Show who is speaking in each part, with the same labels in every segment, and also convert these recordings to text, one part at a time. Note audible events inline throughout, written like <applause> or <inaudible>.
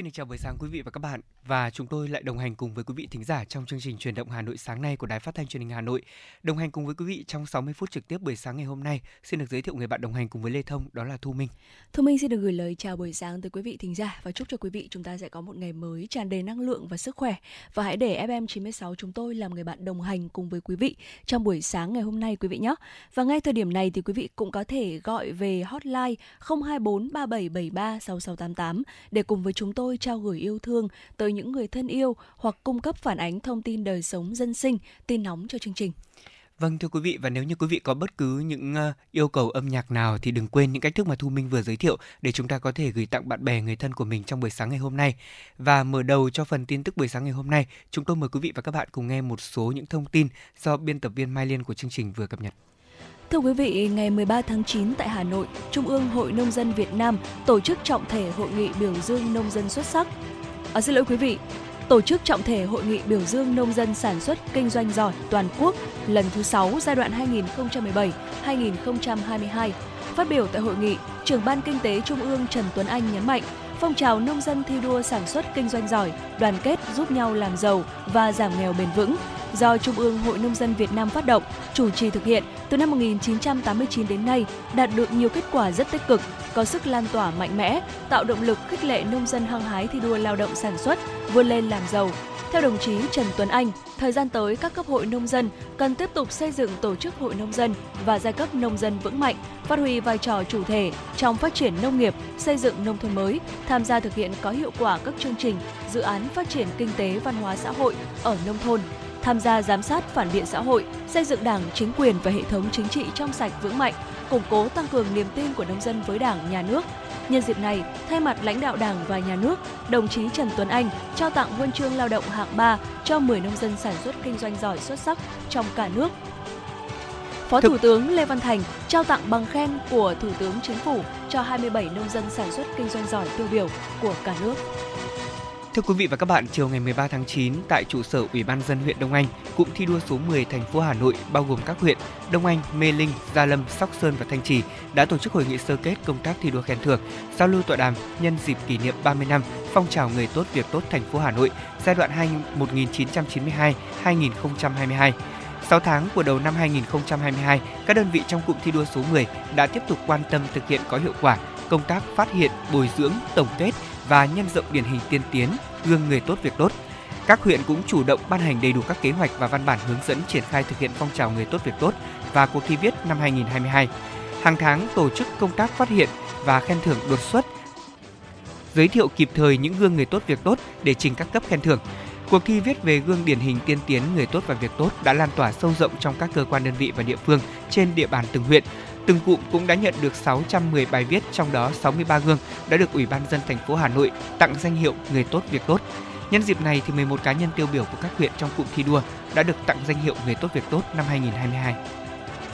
Speaker 1: Xin được chào buổi sáng quý vị và các bạn và chúng tôi lại đồng hành cùng với quý vị thính giả trong chương trình truyền động Hà Nội sáng nay của Đài Phát thanh Truyền hình Hà Nội. Đồng hành cùng với quý vị trong 60 phút trực tiếp buổi sáng ngày hôm nay, xin được giới thiệu người bạn đồng hành cùng với Lê Thông đó là Thu Minh.
Speaker 2: Thu Minh xin được gửi lời chào buổi sáng tới quý vị thính giả và chúc cho quý vị chúng ta sẽ có một ngày mới tràn đầy năng lượng và sức khỏe và hãy để FM 96 chúng tôi làm người bạn đồng hành cùng với quý vị trong buổi sáng ngày hôm nay quý vị nhé. Và ngay thời điểm này thì quý vị cũng có thể gọi về hotline 024 3773 6688 để cùng với chúng tôi trao gửi yêu thương tới những người thân yêu hoặc cung cấp phản ánh thông tin đời sống dân sinh, tin nóng cho chương trình.
Speaker 1: Vâng thưa quý vị và nếu như quý vị có bất cứ những uh, yêu cầu âm nhạc nào thì đừng quên những cách thức mà Thu Minh vừa giới thiệu để chúng ta có thể gửi tặng bạn bè người thân của mình trong buổi sáng ngày hôm nay. Và mở đầu cho phần tin tức buổi sáng ngày hôm nay, chúng tôi mời quý vị và các bạn cùng nghe một số những thông tin do biên tập viên Mai Liên của chương trình vừa cập nhật.
Speaker 2: Thưa quý vị, ngày 13 tháng 9 tại Hà Nội, Trung ương Hội Nông dân Việt Nam tổ chức trọng thể hội nghị biểu dương nông dân xuất sắc. À, xin lỗi quý vị, tổ chức trọng thể hội nghị biểu dương nông dân sản xuất kinh doanh giỏi toàn quốc lần thứ 6 giai đoạn 2017-2022. Phát biểu tại hội nghị, trưởng ban kinh tế Trung ương Trần Tuấn Anh nhấn mạnh, phong trào nông dân thi đua sản xuất kinh doanh giỏi, đoàn kết giúp nhau làm giàu và giảm nghèo bền vững do Trung ương Hội Nông dân Việt Nam phát động, chủ trì thực hiện từ năm 1989 đến nay đạt được nhiều kết quả rất tích cực, có sức lan tỏa mạnh mẽ, tạo động lực khích lệ nông dân hăng hái thi đua lao động sản xuất, vươn lên làm giàu. Theo đồng chí Trần Tuấn Anh, thời gian tới các cấp hội nông dân cần tiếp tục xây dựng tổ chức hội nông dân và giai cấp nông dân vững mạnh, phát huy vai trò chủ thể trong phát triển nông nghiệp, xây dựng nông thôn mới, tham gia thực hiện có hiệu quả các chương trình, dự án phát triển kinh tế văn hóa xã hội ở nông thôn, tham gia giám sát phản biện xã hội, xây dựng Đảng, chính quyền và hệ thống chính trị trong sạch vững mạnh, củng cố tăng cường niềm tin của nông dân với Đảng, nhà nước. Nhân dịp này, thay mặt lãnh đạo Đảng và nhà nước, đồng chí Trần Tuấn Anh trao tặng huân chương lao động hạng 3 cho 10 nông dân sản xuất kinh doanh giỏi xuất sắc trong cả nước. Phó Thủ tướng Lê Văn Thành trao tặng bằng khen của Thủ tướng Chính phủ cho 27 nông dân sản xuất kinh doanh giỏi tiêu biểu của cả nước.
Speaker 1: Thưa quý vị và các bạn, chiều ngày 13 tháng 9 tại trụ sở Ủy ban dân huyện Đông Anh, cụm thi đua số 10 thành phố Hà Nội bao gồm các huyện Đông Anh, Mê Linh, Gia Lâm, Sóc Sơn và Thanh Trì đã tổ chức hội nghị sơ kết công tác thi đua khen thưởng, giao lưu tọa đàm nhân dịp kỷ niệm 30 năm phong trào người tốt việc tốt thành phố Hà Nội giai đoạn 1992-2022. 6 tháng của đầu năm 2022, các đơn vị trong cụm thi đua số 10 đã tiếp tục quan tâm thực hiện có hiệu quả công tác phát hiện, bồi dưỡng, tổng kết và nhân rộng điển hình tiên tiến, gương người tốt việc tốt. Các huyện cũng chủ động ban hành đầy đủ các kế hoạch và văn bản hướng dẫn triển khai thực hiện phong trào người tốt việc tốt và cuộc thi viết năm 2022. Hàng tháng tổ chức công tác phát hiện và khen thưởng đột xuất, giới thiệu kịp thời những gương người tốt việc tốt để trình các cấp khen thưởng. Cuộc thi viết về gương điển hình tiên tiến người tốt và việc tốt đã lan tỏa sâu rộng trong các cơ quan đơn vị và địa phương trên địa bàn từng huyện, Từng cụm cũng đã nhận được 610 bài viết, trong đó 63 gương đã được Ủy ban dân thành phố Hà Nội tặng danh hiệu người tốt việc tốt. Nhân dịp này thì 11 cá nhân tiêu biểu của các huyện trong cụm thi đua đã được tặng danh hiệu người tốt việc tốt năm 2022.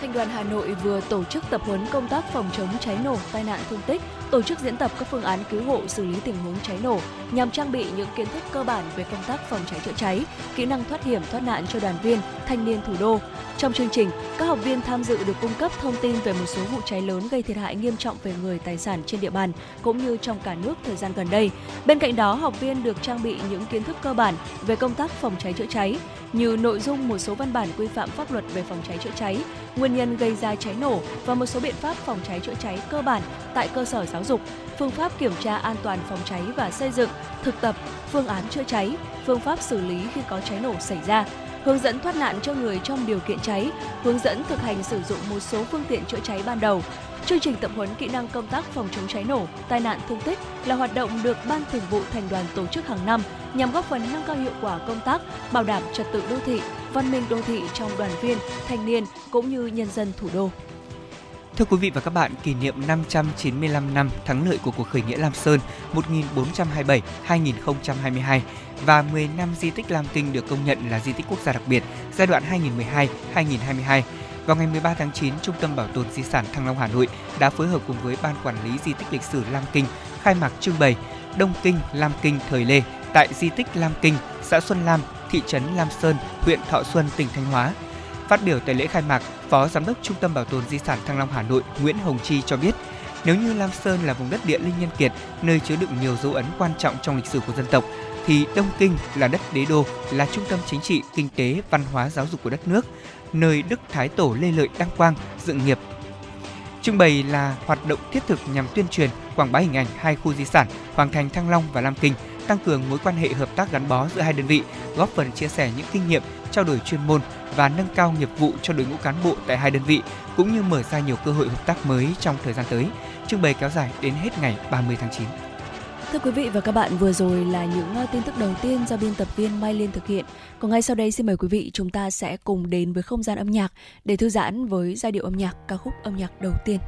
Speaker 2: Thành đoàn Hà Nội vừa tổ chức tập huấn công tác phòng chống cháy nổ, tai nạn thương tích, tổ chức diễn tập các phương án cứu hộ xử lý tình huống cháy nổ nhằm trang bị những kiến thức cơ bản về công tác phòng cháy chữa cháy, kỹ năng thoát hiểm thoát nạn cho đoàn viên, thanh niên thủ đô. Trong chương trình, các học viên tham dự được cung cấp thông tin về một số vụ cháy lớn gây thiệt hại nghiêm trọng về người tài sản trên địa bàn cũng như trong cả nước thời gian gần đây. Bên cạnh đó, học viên được trang bị những kiến thức cơ bản về công tác phòng cháy chữa cháy như nội dung một số văn bản quy phạm pháp luật về phòng cháy chữa cháy, nguyên nhân gây ra cháy nổ và một số biện pháp phòng cháy chữa cháy cơ bản tại cơ sở giáo dục, phương pháp kiểm tra an toàn phòng cháy và xây dựng, thực tập, phương án chữa cháy, phương pháp xử lý khi có cháy nổ xảy ra, hướng dẫn thoát nạn cho người trong điều kiện cháy, hướng dẫn thực hành sử dụng một số phương tiện chữa cháy ban đầu. Chương trình tập huấn kỹ năng công tác phòng chống cháy nổ, tai nạn thương tích là hoạt động được Ban Thường vụ Thành đoàn tổ chức hàng năm nhằm góp phần nâng cao hiệu quả công tác, bảo đảm trật tự đô thị, văn minh đô thị trong đoàn viên, thanh niên cũng như nhân dân thủ đô.
Speaker 1: Thưa quý vị và các bạn, kỷ niệm 595 năm thắng lợi của cuộc khởi nghĩa Lam Sơn 1427-2022 và 10 năm di tích Lam Kinh được công nhận là di tích quốc gia đặc biệt giai đoạn 2012-2022. Vào ngày 13 tháng 9, Trung tâm Bảo tồn Di sản Thăng Long Hà Nội đã phối hợp cùng với Ban Quản lý Di tích lịch sử Lam Kinh khai mạc trưng bày Đông Kinh Lam Kinh thời Lê tại di tích Lam Kinh, xã Xuân Lam, thị trấn Lam Sơn, huyện Thọ Xuân, tỉnh Thanh Hóa. Phát biểu tại lễ khai mạc, Phó Giám đốc Trung tâm Bảo tồn Di sản Thăng Long Hà Nội Nguyễn Hồng Chi cho biết, nếu như Lam Sơn là vùng đất địa linh nhân kiệt, nơi chứa đựng nhiều dấu ấn quan trọng trong lịch sử của dân tộc, thì Đông Kinh là đất đế đô, là trung tâm chính trị, kinh tế, văn hóa, giáo dục của đất nước, nơi Đức Thái Tổ Lê Lợi đăng quang, dựng nghiệp. Trưng bày là hoạt động thiết thực nhằm tuyên truyền, quảng bá hình ảnh hai khu di sản Hoàng Thành Thăng Long và Lam Kinh, tăng cường mối quan hệ hợp tác gắn bó giữa hai đơn vị, góp phần chia sẻ những kinh nghiệm, trao đổi chuyên môn và nâng cao nghiệp vụ cho đội ngũ cán bộ tại hai đơn vị, cũng như mở ra nhiều cơ hội hợp tác mới trong thời gian tới. Trưng bày kéo dài đến hết ngày 30 tháng 9.
Speaker 2: Thưa quý vị và các bạn, vừa rồi là những ờ, tin tức đầu tiên do biên tập viên Mai Liên thực hiện. Còn ngay sau đây xin mời quý vị chúng ta sẽ cùng đến với không gian âm nhạc để thư giãn với giai điệu âm nhạc ca khúc âm nhạc đầu tiên.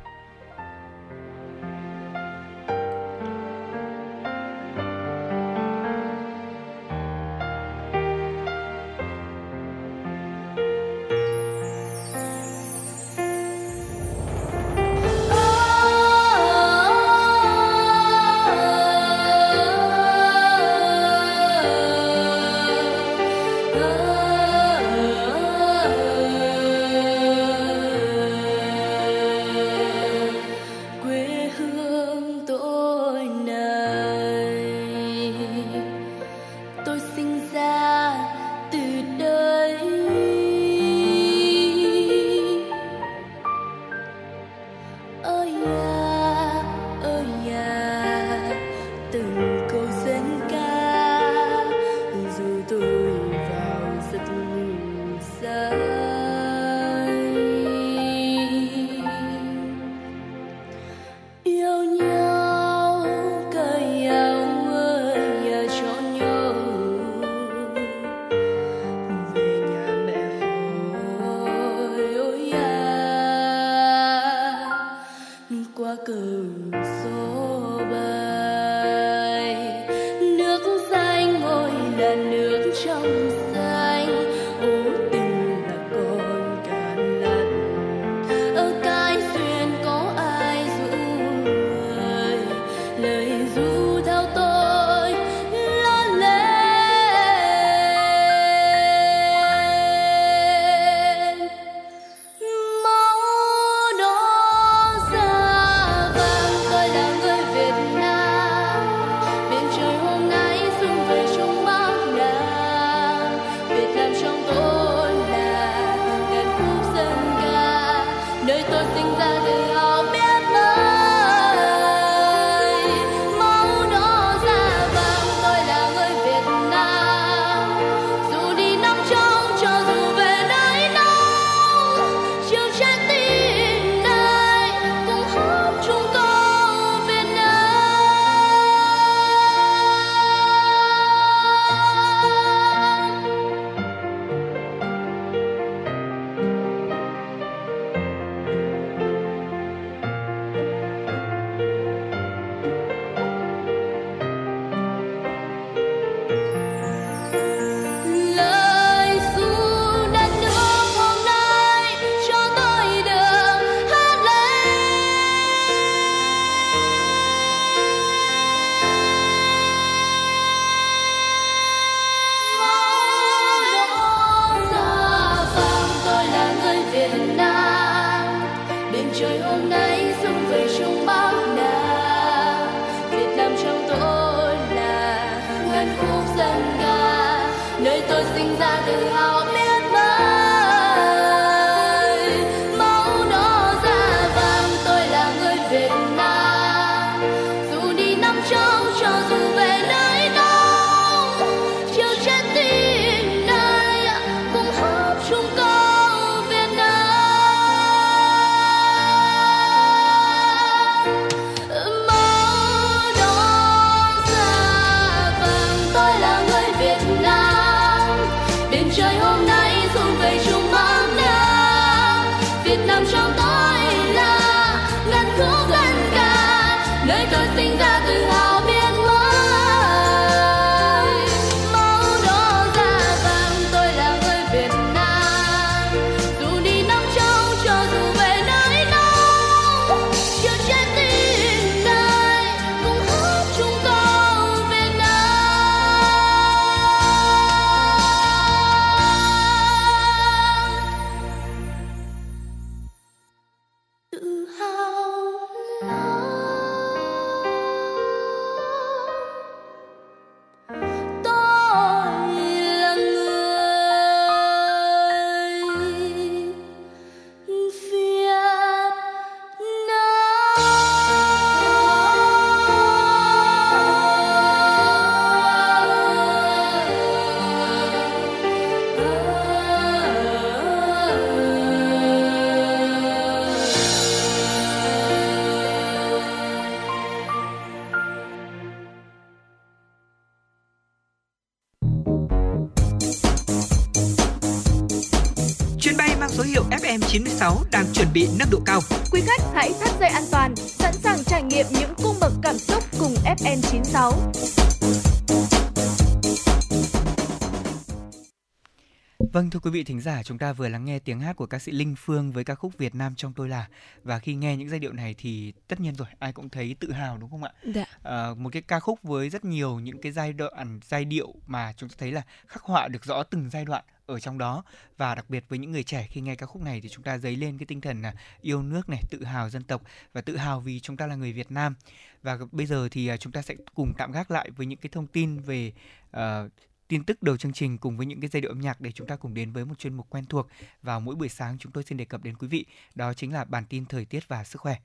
Speaker 1: Thưa quý vị thính giả, chúng ta vừa lắng nghe tiếng hát của ca sĩ Linh Phương với ca khúc Việt Nam trong tôi là và khi nghe những giai điệu này thì tất nhiên rồi ai cũng thấy tự hào đúng không ạ?
Speaker 2: Dạ.
Speaker 1: À, một cái ca khúc với rất nhiều những cái giai đoạn giai điệu mà chúng ta thấy là khắc họa được rõ từng giai đoạn ở trong đó và đặc biệt với những người trẻ khi nghe ca khúc này thì chúng ta dấy lên cái tinh thần là yêu nước này, tự hào dân tộc và tự hào vì chúng ta là người Việt Nam. Và bây giờ thì à, chúng ta sẽ cùng tạm gác lại với những cái thông tin về uh, tin tức đầu chương trình cùng với những cái giai điệu âm nhạc để chúng ta cùng đến với một chuyên mục quen thuộc vào mỗi buổi sáng chúng tôi xin đề cập đến quý vị đó chính là bản tin thời tiết và sức khỏe.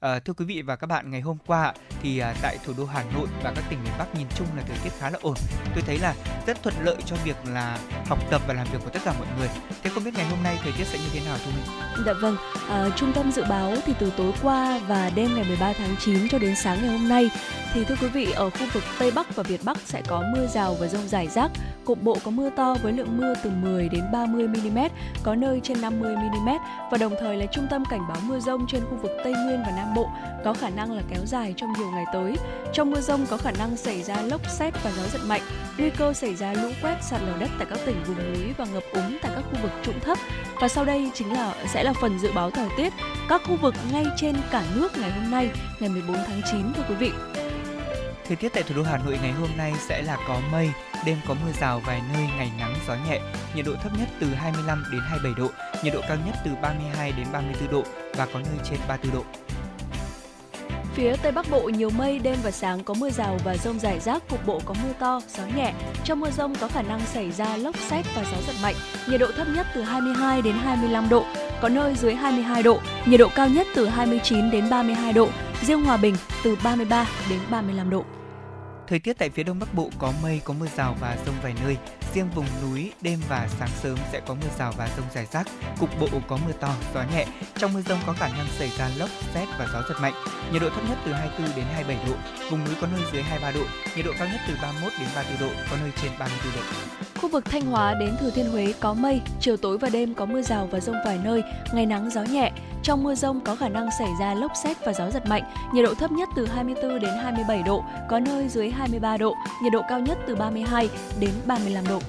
Speaker 1: À, thưa quý vị và các bạn ngày hôm qua thì à, tại thủ đô Hà Nội và các tỉnh miền Bắc nhìn chung là thời tiết khá là ổn. Tôi thấy là rất thuận lợi cho việc là học tập và làm việc của tất cả mọi người. Thế không biết ngày hôm nay thời tiết sẽ như thế nào thu minh?
Speaker 2: Dạ vâng, à, trung tâm dự báo thì từ tối qua và đêm ngày 13 tháng 9 cho đến sáng ngày hôm nay thì thưa quý vị ở khu vực Tây Bắc và Việt Bắc sẽ có mưa rào và rông rải rác, cục bộ có mưa to với lượng mưa từ 10 đến 30 mm, có nơi trên 50 mm và đồng thời là trung tâm cảnh báo mưa rông trên khu vực Tây Nguyên và Nam Bộ có khả năng là kéo dài trong nhiều ngày tới. Trong mưa rông có khả năng xảy ra lốc xét và gió giật mạnh, nguy cơ xảy ra lũ quét sạt lở đất tại các tỉnh vùng núi và ngập úng tại các khu vực trũng thấp. Và sau đây chính là sẽ là phần dự báo thời tiết các khu vực ngay trên cả nước ngày hôm nay, ngày 14 tháng 9 thưa quý vị.
Speaker 1: Thời tiết tại thủ đô Hà Nội ngày hôm nay sẽ là có mây, đêm có mưa rào vài nơi, ngày nắng gió nhẹ, nhiệt độ thấp nhất từ 25 đến 27 độ, nhiệt độ cao nhất từ 32 đến 34 độ và có nơi trên 34 độ.
Speaker 2: Phía Tây Bắc Bộ nhiều mây, đêm và sáng có mưa rào và rông rải rác, cục bộ có mưa to, gió nhẹ. Trong mưa rông có khả năng xảy ra lốc xét và gió giật mạnh. Nhiệt độ thấp nhất từ 22 đến 25 độ, có nơi dưới 22 độ. Nhiệt độ cao nhất từ 29 đến 32 độ. Riêng Hòa Bình từ 33 đến 35 độ.
Speaker 1: Thời tiết tại phía Đông Bắc Bộ có mây, có mưa rào và rông vài nơi. Riêng vùng núi, đêm và sáng sớm sẽ có mưa rào và rông rải rác. Cục bộ có mưa to, gió nhẹ. Trong mưa rông có khả năng xảy ra lốc, xét và gió giật mạnh. Nhiệt độ thấp nhất từ 24 đến 27 độ. Vùng núi có nơi dưới 23 độ. Nhiệt độ cao nhất từ 31 đến 34 độ, có nơi trên 34 độ.
Speaker 2: Khu vực Thanh Hóa đến Thừa Thiên Huế có mây, chiều tối và đêm có mưa rào và rông vài nơi, ngày nắng gió nhẹ. Trong mưa rông có khả năng xảy ra lốc xét và gió giật mạnh, nhiệt độ thấp nhất từ 24 đến 27 độ, có nơi dưới 23 độ, nhiệt độ cao nhất từ 32 đến 35 độ.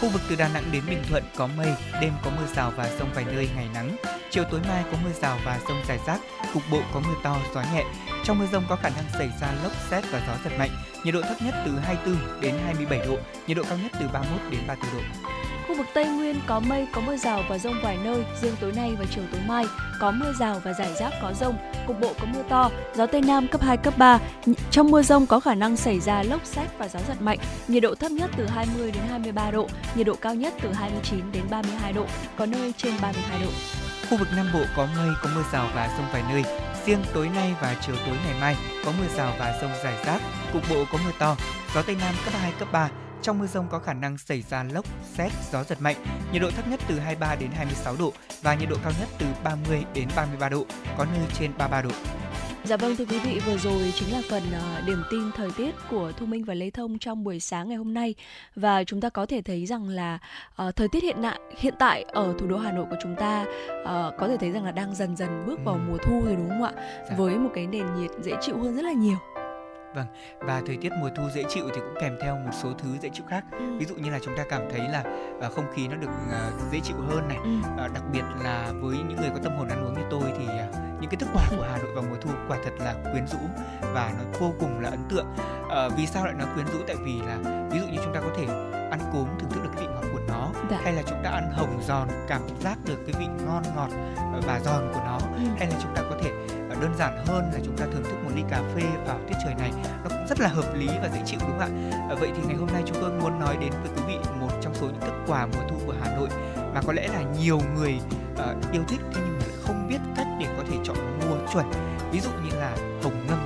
Speaker 1: Khu vực từ Đà Nẵng đến Bình Thuận có mây, đêm có mưa rào và rông vài nơi, ngày nắng. Chiều tối mai có mưa rào và rông rải rác, cục bộ có mưa to, gió nhẹ. Trong mưa rông có khả năng xảy ra lốc xét và gió giật mạnh. Nhiệt độ thấp nhất từ 24 đến 27 độ, nhiệt độ cao nhất từ 31 đến 34 độ.
Speaker 2: Khu vực Tây Nguyên có mây, có mưa rào và rông vài nơi, riêng tối nay và chiều tối mai có mưa rào và rải rác có rông, cục bộ có mưa to, gió Tây Nam cấp 2, cấp 3. Trong mưa rông có khả năng xảy ra lốc xét và gió giật mạnh, nhiệt độ thấp nhất từ 20 đến 23 độ, nhiệt độ cao nhất từ 29 đến 32 độ, có nơi trên 32 độ.
Speaker 1: Khu vực Nam Bộ có mây, có mưa rào và rông vài nơi. Riêng tối nay và chiều tối ngày mai có mưa rào và rông rải rác, cục bộ có mưa to, gió Tây Nam cấp 2, cấp 3, trong mưa rông có khả năng xảy ra lốc, xét, gió giật mạnh. Nhiệt độ thấp nhất từ 23 đến 26 độ và nhiệt độ cao nhất từ 30 đến 33 độ, có nơi trên 33 độ.
Speaker 2: Dạ vâng thưa quý vị, vừa rồi chính là phần uh, điểm tin thời tiết của Thu Minh và Lê Thông trong buổi sáng ngày hôm nay và chúng ta có thể thấy rằng là uh, thời tiết hiện tại hiện tại ở thủ đô Hà Nội của chúng ta uh, có thể thấy rằng là đang dần dần bước vào mùa thu rồi đúng không ạ? Dạ. Với một cái nền nhiệt dễ chịu hơn rất là nhiều.
Speaker 1: Vâng, và thời tiết mùa thu dễ chịu thì cũng kèm theo một số thứ dễ chịu khác. Ừ. Ví dụ như là chúng ta cảm thấy là uh, không khí nó được uh, dễ chịu hơn này. Ừ. Uh, đặc biệt là với những người có tâm hồn ăn uống như tôi thì uh, những cái thức quà của Hà Nội vào mùa thu quả thật là quyến rũ và nó vô cùng là ấn tượng. Uh, vì sao lại nói quyến rũ? Tại vì là ví dụ như chúng ta có thể ăn cốm thưởng thức được cái vị ngọt của nó, dạ. hay là chúng ta ăn hồng giòn cảm giác được cái vị ngon ngọt và giòn của nó, ừ. hay là chúng ta có thể đơn giản hơn là chúng ta thưởng thức một ly cà phê vào tiết trời này nó cũng rất là hợp lý và dễ chịu đúng không ạ? À, vậy thì ngày hôm nay chúng tôi muốn nói đến với quý vị một trong số những thức quà mùa thu của Hà Nội mà có lẽ là nhiều người uh, yêu thích thế nhưng mà không biết cách để có thể chọn mua chuẩn. Ví dụ như là hồng ngâm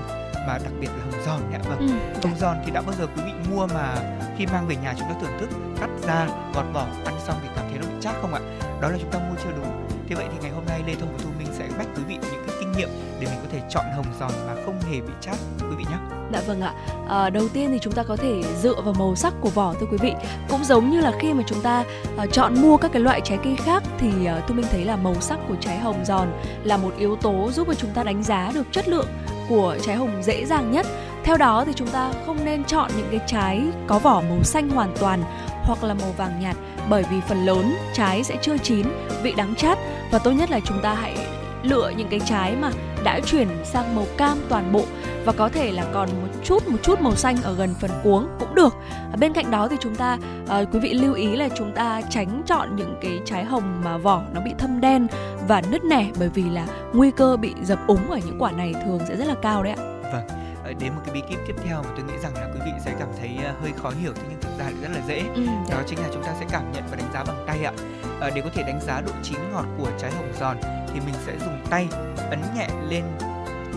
Speaker 1: mà đặc biệt là hồng giòn nhá vâng ừ. hồng giòn thì đã bao giờ quý vị mua mà khi mang về nhà chúng ta thưởng thức cắt ra gọt vỏ ăn xong thì cảm thấy nó bị chát không ạ đó là chúng ta mua chưa đúng thế vậy thì ngày hôm nay lê thông và thu minh sẽ mách quý vị những cái kinh nghiệm để mình có thể chọn hồng giòn mà không hề bị chát quý vị nhé
Speaker 2: Dạ vâng ạ. À, đầu tiên thì chúng ta có thể dựa vào màu sắc của vỏ thưa quý vị. Cũng giống như là khi mà chúng ta uh, chọn mua các cái loại trái cây khác thì à, uh, tôi mình thấy là màu sắc của trái hồng giòn là một yếu tố giúp cho chúng ta đánh giá được chất lượng của trái hồng dễ dàng nhất. Theo đó thì chúng ta không nên chọn những cái trái có vỏ màu xanh hoàn toàn hoặc là màu vàng nhạt bởi vì phần lớn trái sẽ chưa chín, vị đắng chát và tốt nhất là chúng ta hãy lựa những cái trái mà đã chuyển sang màu cam toàn bộ và có thể là còn một chút một chút màu xanh ở gần phần cuống cũng được. Bên cạnh đó thì chúng ta uh, quý vị lưu ý là chúng ta tránh chọn những cái trái hồng mà vỏ nó bị thâm đen và nứt nẻ bởi vì là nguy cơ bị dập úng ở những quả này thường sẽ rất là cao đấy ạ.
Speaker 1: Vâng đến một cái bí kíp tiếp theo mà tôi nghĩ rằng là quý vị sẽ cảm thấy ờ, hơi khó hiểu thế nhưng thực ra lại rất là dễ ừ, đó chính là chúng ta sẽ cảm nhận và đánh giá bằng tay ạ à, để có thể đánh giá độ chín ngọt của trái hồng giòn thì mình sẽ dùng tay ấn nhẹ lên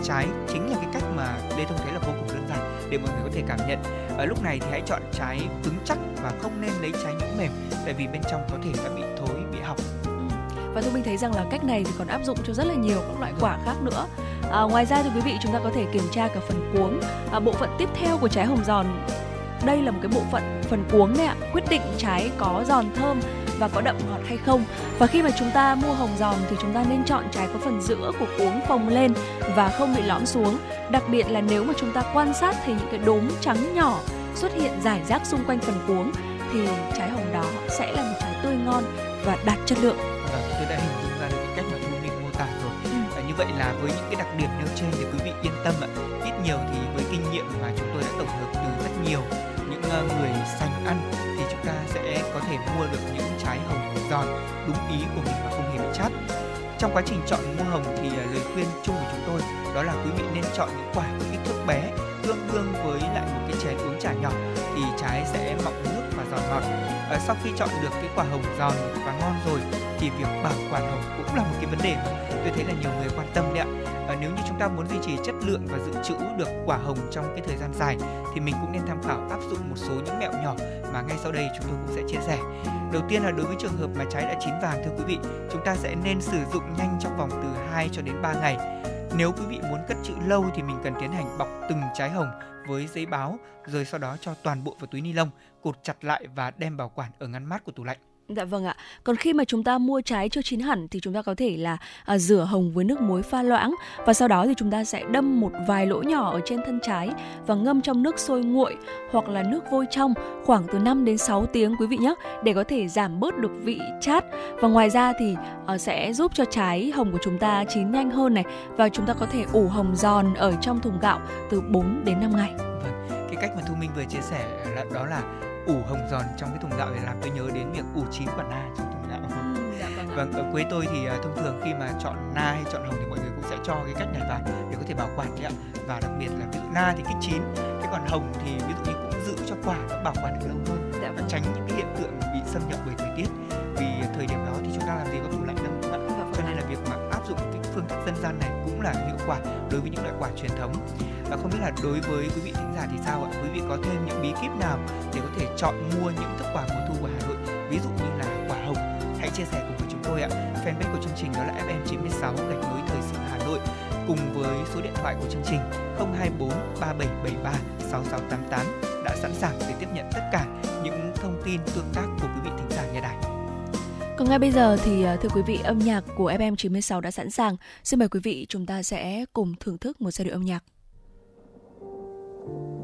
Speaker 1: trái chính là cái cách mà Lê Thông thấy là vô cùng đơn giản để mọi người có thể cảm nhận. Ở lúc này thì hãy chọn trái cứng chắc và không nên lấy trái nhũ mềm tại vì bên trong có thể đã bị thối, bị hỏng. Ừ.
Speaker 2: Và tôi mình thấy rằng là cách này thì còn áp dụng cho rất là nhiều các loại quả khác nữa. À, ngoài ra thì quý vị chúng ta có thể kiểm tra cả phần cuống. À, bộ phận tiếp theo của trái hồng giòn đây là một cái bộ phận phần cuống này ạ quyết định trái có giòn thơm và có đậm ngọt hay không và khi mà chúng ta mua hồng giòn thì chúng ta nên chọn trái có phần giữa của cuống phồng lên và không bị lõm xuống đặc biệt là nếu mà chúng ta quan sát thấy những cái đốm trắng nhỏ xuất hiện rải rác xung quanh phần cuống thì trái hồng đó sẽ là một trái tươi ngon và đạt chất lượng.
Speaker 1: Vậy là với những cái đặc điểm nêu trên thì quý vị yên tâm ạ. Ít nhiều thì với kinh nghiệm mà chúng tôi đã tổng hợp từ rất nhiều những ờ, người sành ăn thì chúng ta sẽ có thể mua được những trái hồng giòn đúng ý của mình và không hề bị chát trong quá trình chọn mua hồng thì ờ, lời khuyên chung của chúng tôi đó là quý vị nên chọn những quả có kích thước bé tương đương với lại một cái chén uống trà nhỏ thì trái sẽ mọng nước và giòn ngọt à, sau khi chọn được cái quả hồng giòn và ngon rồi thì việc bảo quản hồng cũng là một cái vấn đề mà tôi thấy là nhiều người quan tâm đấy ạ. À, nếu như chúng ta muốn duy trì chất lượng và dự trữ được quả hồng trong cái thời gian dài thì mình cũng nên tham khảo áp dụng một số những mẹo nhỏ mà ngay sau đây chúng tôi cũng sẽ chia sẻ. Đầu tiên là đối với trường hợp mà trái đã chín vàng thưa quý vị chúng ta sẽ nên sử dụng nhanh trong vòng từ 2 cho đến 3 ngày. Nếu quý vị muốn cất trữ lâu thì mình cần tiến hành bọc từng trái hồng với giấy báo rồi sau đó cho toàn bộ vào túi ni lông, cột chặt lại và đem bảo quản ở ngăn mát của tủ lạnh.
Speaker 2: Dạ vâng ạ. Còn khi mà chúng ta mua trái chưa chín hẳn thì chúng ta có thể là à, rửa hồng với nước muối pha loãng và sau đó thì chúng ta sẽ đâm một vài lỗ nhỏ ở trên thân trái và ngâm trong nước sôi nguội hoặc là nước vôi trong khoảng từ 5 đến 6 tiếng quý vị nhé để có thể giảm bớt được vị chát và ngoài ra thì à, sẽ giúp cho trái hồng của chúng ta chín nhanh hơn này và chúng ta có thể ủ hồng giòn ở trong thùng gạo từ 4 đến 5 ngày.
Speaker 1: Vâng, cái cách mà Thu Minh vừa chia sẻ đó là ủ hồng giòn trong cái thùng gạo để làm tôi nhớ đến việc ủ chín quả na trong thùng gạo. Ừ, dạ vâng, vâng ở quê tôi thì uh, thông thường khi mà chọn na hay chọn hồng thì mọi người cũng sẽ cho cái cách này vào để có thể bảo quản đấy ạ. Và đặc biệt là ví dụ na thì kích chín cái còn hồng thì ví dụ như cũng giữ cho quả nó bảo quản được lâu hơn dạ, và vâng. tránh những cái hiện tượng bị xâm nhập bởi thời tiết. Vì thời điểm đó thì chúng ta làm gì có tủ lạnh đâu đúng không ạ? Dạ, vâng. cho nên là việc mà áp dụng cái phương thức dân gian này cũng là hiệu quả đối với những loại quả truyền thống và không biết là đối với quý vị thính giả thì sao ạ quý vị có thêm những bí kíp nào để có thể chọn mua những thức quà mùa thu của Hà Nội ví dụ như là quả hồng, hãy chia sẻ cùng với chúng tôi ạ fanpage của chương trình đó là FM 96 gạch nối thời sự Hà Nội, cùng với số điện thoại của chương trình 024 3773 6688 đã sẵn sàng để tiếp nhận tất cả những thông tin tương tác của quý vị thính giả nhà đài.
Speaker 2: Còn ngay bây giờ thì à, thưa quý vị, âm nhạc của FM 96 đã sẵn sàng. Xin mời quý vị chúng ta sẽ cùng thưởng thức một giai điệu âm nhạc.
Speaker 3: Thank you.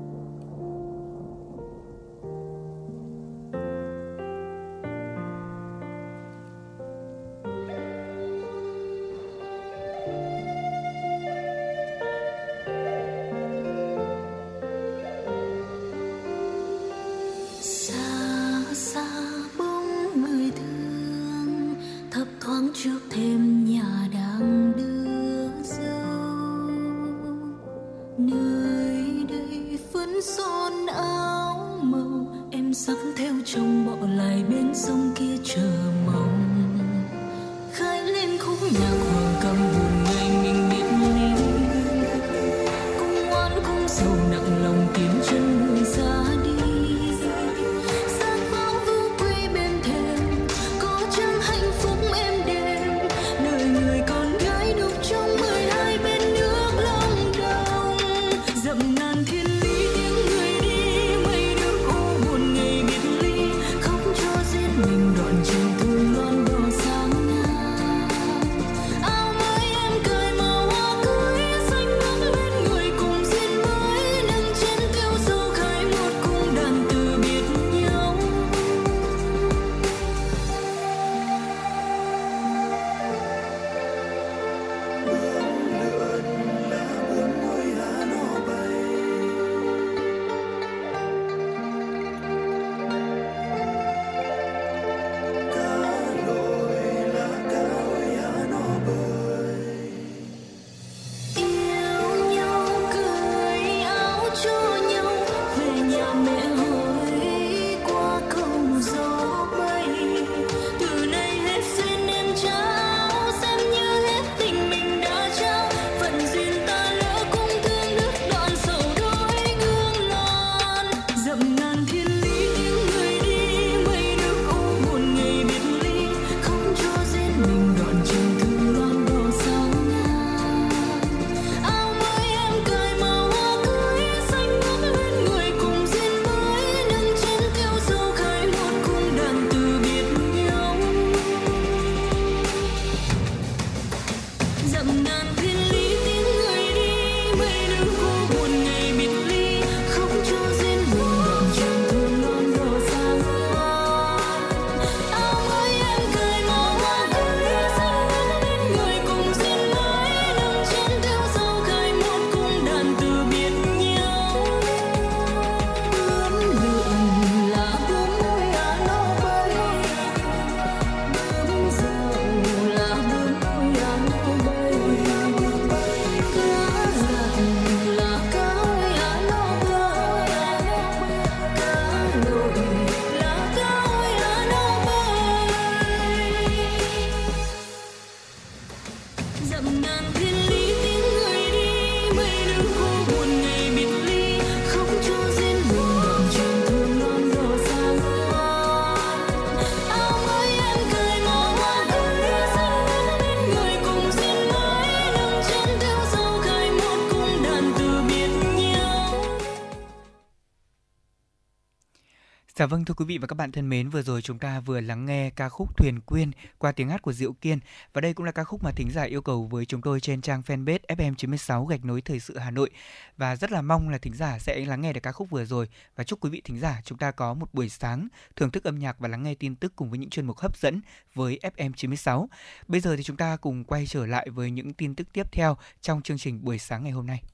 Speaker 1: Dạ vâng thưa quý vị và các bạn thân mến, vừa rồi chúng ta vừa lắng nghe ca khúc Thuyền Quyên qua tiếng hát của Diệu Kiên và đây cũng là ca khúc mà thính giả yêu cầu với chúng tôi trên trang fanpage FM96 gạch nối thời sự Hà Nội và rất là mong là thính giả sẽ lắng nghe được ca khúc vừa rồi và chúc quý vị thính giả chúng ta có một buổi sáng thưởng thức âm nhạc và lắng nghe tin tức cùng với những chuyên mục hấp dẫn với FM96. Bây giờ thì chúng ta cùng quay trở lại với những tin tức tiếp theo trong chương trình buổi sáng ngày hôm nay.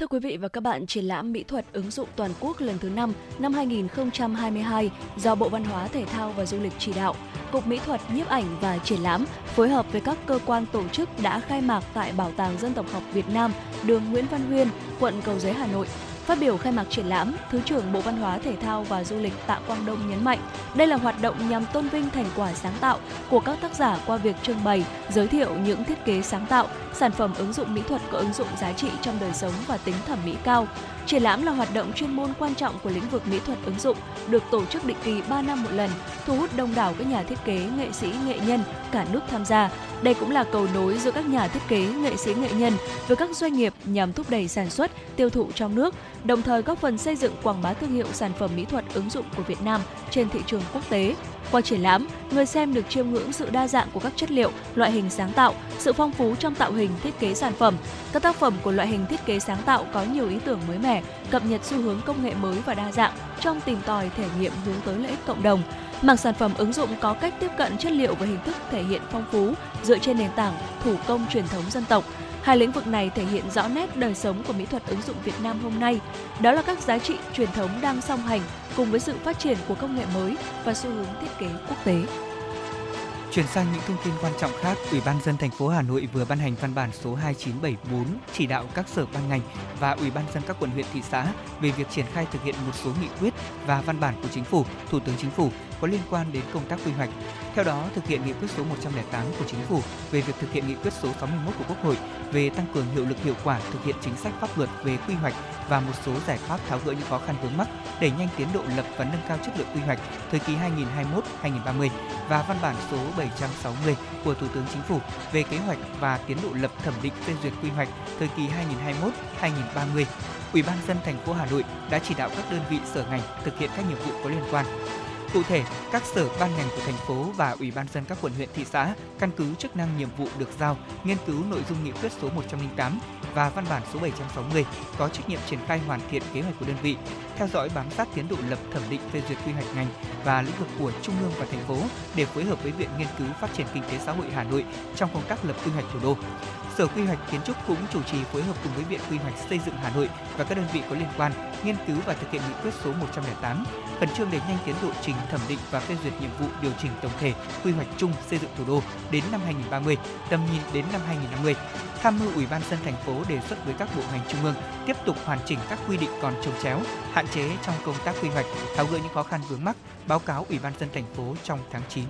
Speaker 2: Thưa quý vị và các bạn, triển lãm mỹ thuật ứng dụng toàn quốc lần thứ 5 năm 2022 do Bộ Văn hóa Thể thao và Du lịch chỉ đạo, Cục Mỹ thuật nhiếp ảnh và triển lãm phối hợp với các cơ quan tổ chức đã khai mạc tại Bảo tàng Dân tộc học Việt Nam, đường Nguyễn Văn Huyên, quận Cầu Giấy, Hà Nội. Phát biểu khai mạc triển lãm, Thứ trưởng Bộ Văn hóa Thể thao và Du lịch Tạ Quang Đông nhấn mạnh, đây là hoạt động nhằm tôn vinh thành quả sáng tạo của các tác giả qua việc trưng bày, giới thiệu những thiết kế sáng tạo, sản phẩm ứng dụng mỹ thuật có ứng dụng giá trị trong đời sống và tính thẩm mỹ cao. Triển lãm là hoạt động chuyên môn quan trọng của lĩnh vực mỹ thuật ứng dụng, được tổ chức định kỳ 3 năm một lần, thu hút đông đảo các nhà thiết kế, nghệ sĩ, nghệ nhân cả nước tham gia. Đây cũng là cầu nối giữa các nhà thiết kế, nghệ sĩ, nghệ nhân với các doanh nghiệp nhằm thúc đẩy sản xuất, tiêu thụ trong nước, đồng thời góp phần xây dựng quảng bá thương hiệu sản phẩm mỹ thuật ứng dụng của Việt Nam trên thị trường quốc tế. Qua triển lãm, người xem được chiêm ngưỡng sự đa dạng của các chất liệu, loại hình sáng tạo, sự phong phú trong tạo hình thiết kế sản phẩm. Các tác phẩm của loại hình thiết kế sáng tạo có nhiều ý tưởng mới mẻ, cập nhật xu hướng công nghệ mới và đa dạng trong tìm tòi thể nghiệm hướng tới lợi ích cộng đồng. Mảng sản phẩm ứng dụng có cách tiếp cận chất liệu và hình thức thể hiện phong phú dựa trên nền tảng thủ công truyền thống dân tộc. Hai lĩnh vực này thể hiện rõ nét đời sống của mỹ thuật ứng dụng Việt Nam hôm nay. Đó là các giá trị truyền thống đang song hành cùng với sự phát triển của công nghệ mới và xu hướng thiết kế quốc tế.
Speaker 1: Chuyển sang những thông tin quan trọng khác, Ủy ban dân thành phố Hà Nội vừa ban hành văn bản số 2974 chỉ đạo các sở ban ngành và Ủy ban dân các quận huyện thị xã về việc triển khai thực hiện một số nghị quyết và văn bản của Chính phủ, Thủ tướng Chính phủ có liên quan đến công tác quy hoạch. Theo đó, thực hiện nghị quyết số 108 của Chính phủ về việc thực hiện nghị quyết số 61 của Quốc hội về tăng cường hiệu lực hiệu quả thực hiện chính sách pháp luật về quy hoạch và một số giải pháp tháo gỡ những khó khăn vướng mắc, đẩy nhanh tiến độ lập và nâng cao chất lượng quy hoạch thời kỳ 2021-2030 và văn bản số 760 của Thủ tướng Chính phủ về kế hoạch và tiến độ lập thẩm định phê duyệt quy hoạch thời kỳ 2021-2030. Ủy ban dân thành phố Hà Nội đã chỉ đạo các đơn vị sở ngành thực hiện các nhiệm vụ có liên quan Cụ thể, các sở ban ngành của thành phố và Ủy ban dân các quận huyện thị xã căn cứ chức năng nhiệm vụ được giao, nghiên cứu nội dung nghị quyết số 108 và văn bản số 760 có trách nhiệm triển khai hoàn thiện kế hoạch của đơn vị, theo dõi bám sát tiến độ lập thẩm định phê duyệt quy hoạch ngành và lĩnh vực của trung ương và thành phố để phối hợp với Viện Nghiên cứu Phát triển Kinh tế Xã hội Hà Nội trong công tác lập quy hoạch thủ đô. Sở Quy hoạch Kiến trúc cũng chủ trì phối hợp cùng với Viện Quy hoạch Xây dựng Hà Nội và các đơn vị có liên quan nghiên cứu và thực hiện nghị quyết số 108, khẩn trương đẩy nhanh tiến độ trình thẩm định và phê duyệt nhiệm vụ điều chỉnh tổng thể quy hoạch chung xây dựng thủ đô đến năm 2030, tầm nhìn đến năm 2050. Tham mưu Ủy ban dân thành phố đề xuất với các bộ ngành trung ương tiếp tục hoàn chỉnh các quy định còn trồng chéo, hạn chế trong công tác quy hoạch, tháo gỡ những khó khăn vướng mắc, báo cáo Ủy ban dân thành phố trong tháng 9.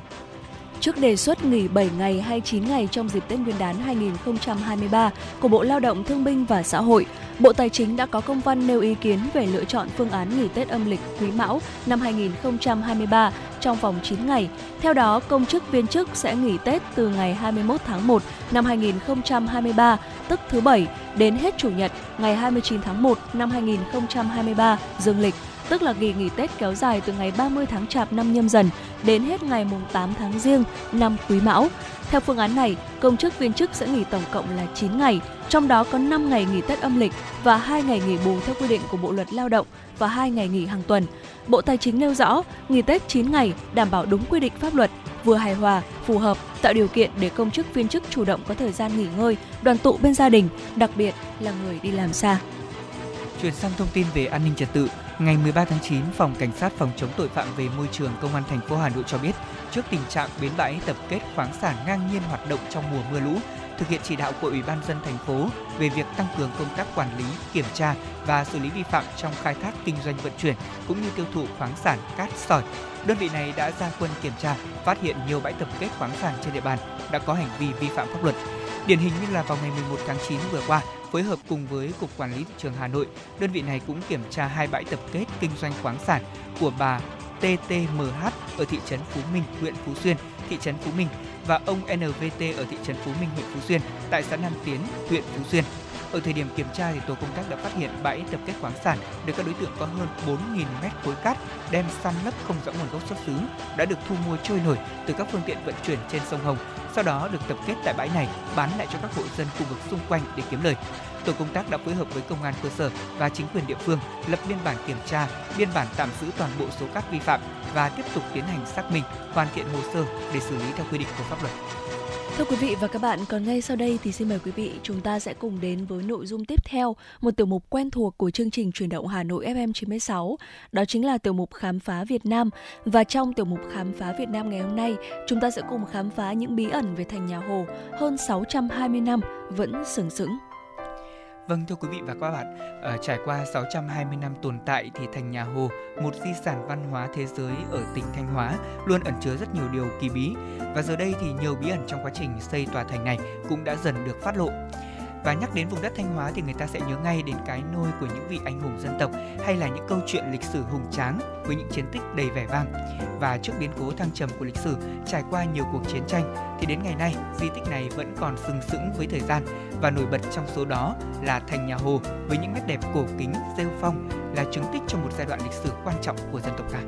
Speaker 2: Trước đề xuất nghỉ 7 ngày hay 9 ngày trong dịp Tết Nguyên đán 2023 của Bộ Lao động Thương binh và Xã hội, Bộ Tài chính đã có công văn nêu ý kiến về lựa chọn phương án nghỉ Tết âm lịch Quý Mão năm 2023 trong vòng 9 ngày. Theo đó, công chức viên chức sẽ nghỉ Tết từ ngày 21 tháng 1 năm 2023, tức thứ Bảy, đến hết Chủ nhật ngày 29 tháng 1 năm 2023 dương lịch tức là kỳ nghỉ Tết kéo dài từ ngày 30 tháng Chạp năm nhâm dần đến hết ngày mùng 8 tháng Giêng năm Quý Mão. Theo phương án này, công chức viên chức sẽ nghỉ tổng cộng là 9 ngày, trong đó có 5 ngày nghỉ Tết âm lịch và 2 ngày nghỉ bù theo quy định của Bộ luật Lao động và 2 ngày nghỉ hàng tuần. Bộ Tài chính nêu rõ, nghỉ Tết 9 ngày đảm bảo đúng quy định pháp luật, vừa hài hòa, phù hợp, tạo điều kiện để công chức viên chức chủ động có thời gian nghỉ ngơi, đoàn tụ bên gia đình, đặc biệt là người đi làm xa.
Speaker 1: Chuyển sang thông tin về an ninh trật tự, ngày 13 tháng 9, Phòng Cảnh sát phòng chống tội phạm về môi trường Công an thành phố Hà Nội cho biết, trước tình trạng bến bãi tập kết khoáng sản ngang nhiên hoạt động trong mùa mưa lũ, thực hiện chỉ đạo của Ủy ban dân thành phố về việc tăng cường công tác quản lý, kiểm tra và xử lý vi phạm trong khai thác kinh doanh vận chuyển cũng như tiêu thụ khoáng sản cát sỏi. Đơn vị này đã ra quân kiểm tra, phát hiện nhiều bãi tập kết khoáng sản trên địa bàn đã có hành vi vi phạm pháp luật. Điển hình như là vào ngày 11 tháng 9 vừa qua, phối hợp cùng với Cục Quản lý Thị trường Hà Nội, đơn vị này cũng kiểm tra hai bãi tập kết kinh doanh khoáng sản của bà TTMH ở thị trấn Phú Minh, huyện Phú Xuyên, thị trấn Phú Minh và ông NVT ở thị trấn Phú Minh, huyện Phú Xuyên tại xã Nam Tiến, huyện Phú Xuyên. Ở thời điểm kiểm tra thì tổ công tác đã phát hiện bãi tập kết khoáng sản được các đối tượng có hơn 4.000 mét khối cát đem săn lấp không rõ nguồn gốc xuất xứ đã được thu mua trôi nổi từ các phương tiện vận chuyển trên sông Hồng, sau đó được tập kết tại bãi này bán lại cho các hộ dân khu vực xung quanh để kiếm lời. Tổ công tác đã phối hợp với công an cơ sở và chính quyền địa phương lập biên bản kiểm tra, biên bản tạm giữ toàn bộ số cát vi phạm và tiếp tục tiến hành xác minh, hoàn thiện hồ sơ để xử lý theo quy định của pháp luật.
Speaker 2: Thưa quý vị và các bạn, còn ngay sau đây thì xin mời quý vị chúng ta sẽ cùng đến với nội dung tiếp theo, một tiểu mục quen thuộc của chương trình truyền động Hà Nội FM 96. Đó chính là tiểu mục Khám phá Việt Nam. Và trong tiểu mục Khám phá Việt Nam ngày hôm nay, chúng ta sẽ cùng khám phá những bí ẩn về thành nhà Hồ hơn 620 năm vẫn sừng sững.
Speaker 1: Vâng thưa quý vị và các bạn, uh, trải qua 620 năm tồn tại thì thành nhà Hồ, một di sản văn hóa thế giới ở tỉnh Thanh Hóa, luôn ẩn chứa rất nhiều điều kỳ bí. Và giờ đây thì nhiều bí ẩn trong quá trình xây tòa thành này cũng đã dần được phát lộ. Và nhắc đến vùng đất Thanh Hóa thì người ta sẽ nhớ ngay đến cái nôi của những vị anh hùng dân tộc hay là những câu chuyện lịch sử hùng tráng với những chiến tích đầy vẻ vang. Và trước biến cố thăng trầm của lịch sử trải qua nhiều cuộc chiến tranh thì đến ngày nay di tích này vẫn còn sừng sững với thời gian và nổi bật trong số đó là thành nhà Hồ với những nét đẹp cổ kính, rêu phong là chứng tích cho một giai đoạn lịch sử quan trọng của dân tộc ta.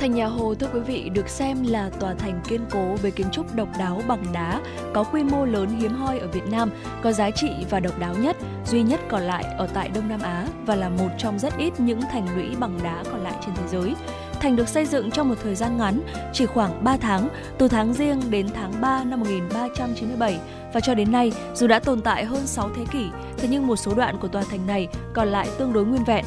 Speaker 2: Thành nhà Hồ thưa quý vị được xem là tòa thành kiên cố với kiến trúc độc đáo bằng đá, có quy mô lớn hiếm hoi ở Việt Nam, có giá trị và độc đáo nhất, duy nhất còn lại ở tại Đông Nam Á và là một trong rất ít những thành lũy bằng đá còn lại trên thế giới. Thành được xây dựng trong một thời gian ngắn, chỉ khoảng 3 tháng, từ tháng riêng đến tháng 3 năm 1397 và cho đến nay, dù đã tồn tại hơn 6 thế kỷ, thế nhưng một số đoạn của tòa thành này còn lại tương đối nguyên vẹn.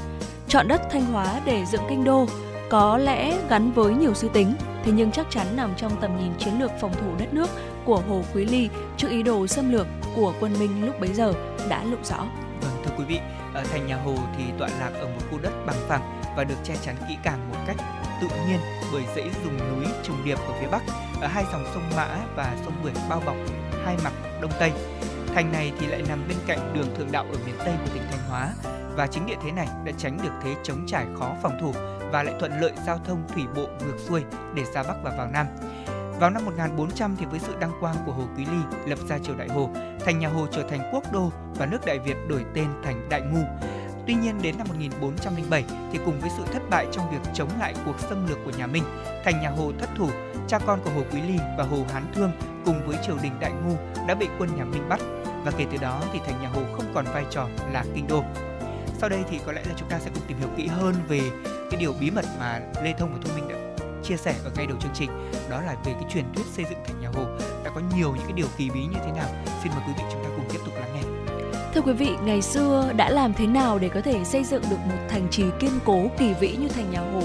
Speaker 2: Chọn đất Thanh Hóa để dựng kinh đô, có lẽ gắn với nhiều suy tính, thế nhưng chắc chắn nằm trong tầm nhìn chiến lược phòng thủ đất nước của Hồ Quý Ly trước ý đồ xâm lược của quân Minh lúc bấy giờ đã lộ rõ.
Speaker 1: Vâng thưa quý vị, ở thành nhà Hồ thì tọa lạc ở một khu đất bằng phẳng và được che chắn kỹ càng một cách tự nhiên bởi dãy rừng núi trùng điệp ở phía bắc, ở hai dòng sông Mã và sông Bưởi bao bọc hai mặt đông tây. Thành này thì lại nằm bên cạnh đường thượng đạo ở miền tây của tỉnh Thanh Hóa và chính địa thế này đã tránh được thế chống trải khó phòng thủ và lại thuận lợi giao thông thủy bộ ngược xuôi để ra Bắc và vào Nam. Vào năm 1400 thì với sự đăng quang của Hồ Quý Ly lập ra triều Đại Hồ, thành nhà Hồ trở thành quốc đô và nước Đại Việt đổi tên thành Đại Ngu. Tuy nhiên đến năm 1407 thì cùng với sự thất bại trong việc chống lại cuộc xâm lược của nhà Minh, thành nhà Hồ thất thủ, cha con của Hồ Quý Ly và Hồ Hán Thương cùng với triều đình Đại Ngu đã bị quân nhà Minh bắt và kể từ đó thì thành nhà Hồ không còn vai trò là kinh đô. Sau đây thì có lẽ là chúng ta sẽ cùng tìm hiểu kỹ hơn về cái điều bí mật mà Lê Thông và Thu Minh đã chia sẻ ở ngay đầu chương trình đó là về cái truyền thuyết xây dựng thành nhà Hồ đã có nhiều những cái điều kỳ bí như thế nào. Xin mời quý vị chúng ta cùng tiếp tục lắng nghe.
Speaker 2: Thưa quý vị, ngày xưa đã làm thế nào để có thể xây dựng được một thành trì kiên cố kỳ vĩ như thành nhà Hồ?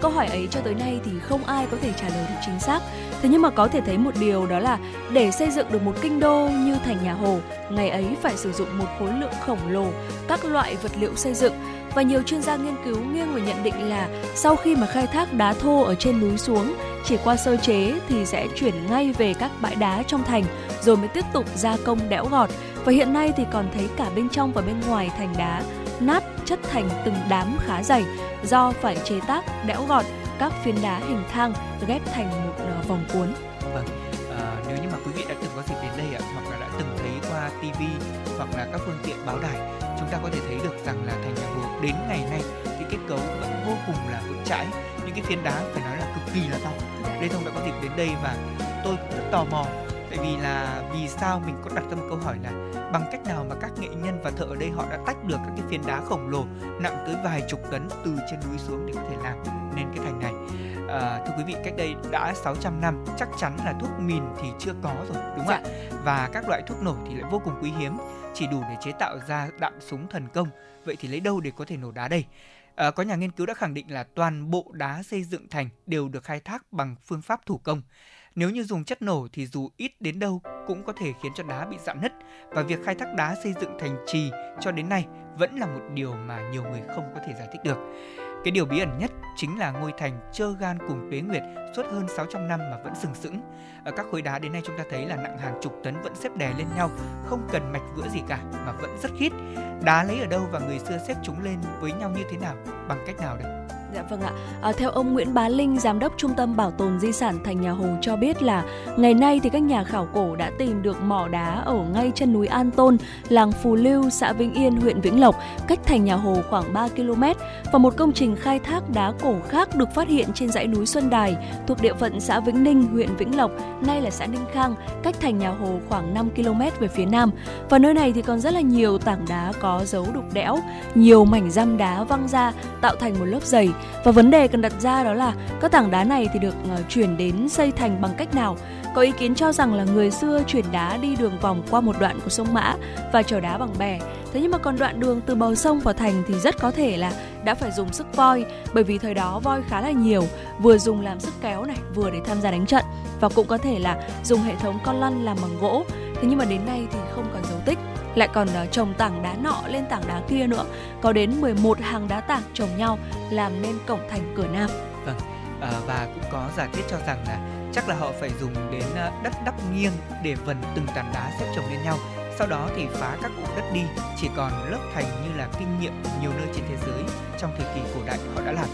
Speaker 2: Câu hỏi ấy cho tới nay thì không ai có thể trả lời được chính xác. Thế nhưng mà có thể thấy một điều đó là để xây dựng được một kinh đô như thành nhà Hồ, ngày ấy phải sử dụng một khối lượng khổng lồ các loại vật liệu xây dựng. Và nhiều chuyên gia nghiên cứu nghiêng về nhận định là sau khi mà khai thác đá thô ở trên núi xuống, chỉ qua sơ chế thì sẽ chuyển ngay về các bãi đá trong thành rồi mới tiếp tục gia công đẽo gọt. Và hiện nay thì còn thấy cả bên trong và bên ngoài thành đá nát chất thành từng đám khá dày do phải chế tác đẽo gọt các phiến đá hình thang ghép thành một à, vòng cuốn.
Speaker 1: Vâng, à, nếu như mà quý vị đã từng có dịp đến đây ạ, hoặc là đã từng thấy qua TV hoặc là các phương tiện báo đài, chúng ta có thể thấy được rằng là thành nhà Hồ đến ngày nay thì kết cấu vẫn vô cùng là vững chãi. Những cái phiến đá phải nói là cực kỳ là to. Lê Thông đã có dịp đến đây và tôi cũng rất tò mò tại vì là vì sao mình có đặt ra một câu hỏi là bằng cách nào mà các nghệ nhân và thợ ở đây họ đã tách được các cái phiến đá khổng lồ nặng tới vài chục tấn từ trên núi xuống để có thể làm nên cái thành này à, thưa quý vị cách đây đã 600 năm chắc chắn là thuốc mìn thì chưa có rồi đúng không dạ. ạ và các loại thuốc nổ thì lại vô cùng quý hiếm chỉ đủ để chế tạo ra đạn súng thần công vậy thì lấy đâu để có thể nổ đá đây À, có nhà nghiên cứu đã khẳng định là toàn bộ đá xây dựng thành đều được khai thác bằng phương pháp thủ công. Nếu như dùng chất nổ thì dù ít đến đâu cũng có thể khiến cho đá bị dạn nứt và việc khai thác đá xây dựng thành trì cho đến nay vẫn là một điều mà nhiều người không có thể giải thích được. Cái điều bí ẩn nhất chính là ngôi thành chơ gan cùng tuế nguyệt suốt hơn 600 năm mà vẫn sừng sững. Ở các khối đá đến nay chúng ta thấy là nặng hàng chục tấn vẫn xếp đè lên nhau, không cần mạch vữa gì cả mà vẫn rất khít. Đá lấy ở đâu và người xưa xếp chúng lên với nhau như thế nào, bằng cách nào đây?
Speaker 2: Dạ vâng ạ. À, theo ông Nguyễn Bá Linh, giám đốc Trung tâm Bảo tồn Di sản Thành Nhà Hồ cho biết là ngày nay thì các nhà khảo cổ đã tìm được mỏ đá ở ngay chân núi An Tôn, làng Phù Lưu, xã Vĩnh Yên, huyện Vĩnh Lộc, cách Thành Nhà Hồ khoảng 3 km và một công trình khai thác đá cổ khác được phát hiện trên dãy núi Xuân Đài thuộc địa phận xã Vĩnh Ninh, huyện Vĩnh Lộc, nay là xã Ninh Khang, cách Thành Nhà Hồ khoảng 5 km về phía nam. Và nơi này thì còn rất là nhiều tảng đá có dấu đục đẽo, nhiều mảnh răm đá văng ra tạo thành một lớp dày và vấn đề cần đặt ra đó là các tảng đá này thì được uh, chuyển đến xây thành bằng cách nào có ý kiến cho rằng là người xưa chuyển đá đi đường vòng qua một đoạn của sông Mã và chở đá bằng bè. Thế nhưng mà còn đoạn đường từ bờ sông vào thành thì rất có thể là đã phải dùng sức voi bởi vì thời đó voi khá là nhiều, vừa dùng làm sức kéo này, vừa để tham gia đánh trận và cũng có thể là dùng hệ thống con lăn làm bằng gỗ. Thế nhưng mà đến nay thì không còn dấu tích lại còn uh, trồng tảng đá nọ lên tảng đá kia nữa. Có đến 11 hàng đá tảng chồng nhau làm nên cổng thành cửa nam.
Speaker 1: Vâng à, và cũng có giả thiết cho rằng là chắc là họ phải dùng đến ờ, đất đắp nghiêng để vần từng tảng đá xếp chồng lên nhau. Sau đó thì phá các cụm đất đi chỉ còn lớp thành như là kinh nghiệm nhiều nơi trên thế giới trong thời kỳ cổ đại họ đã làm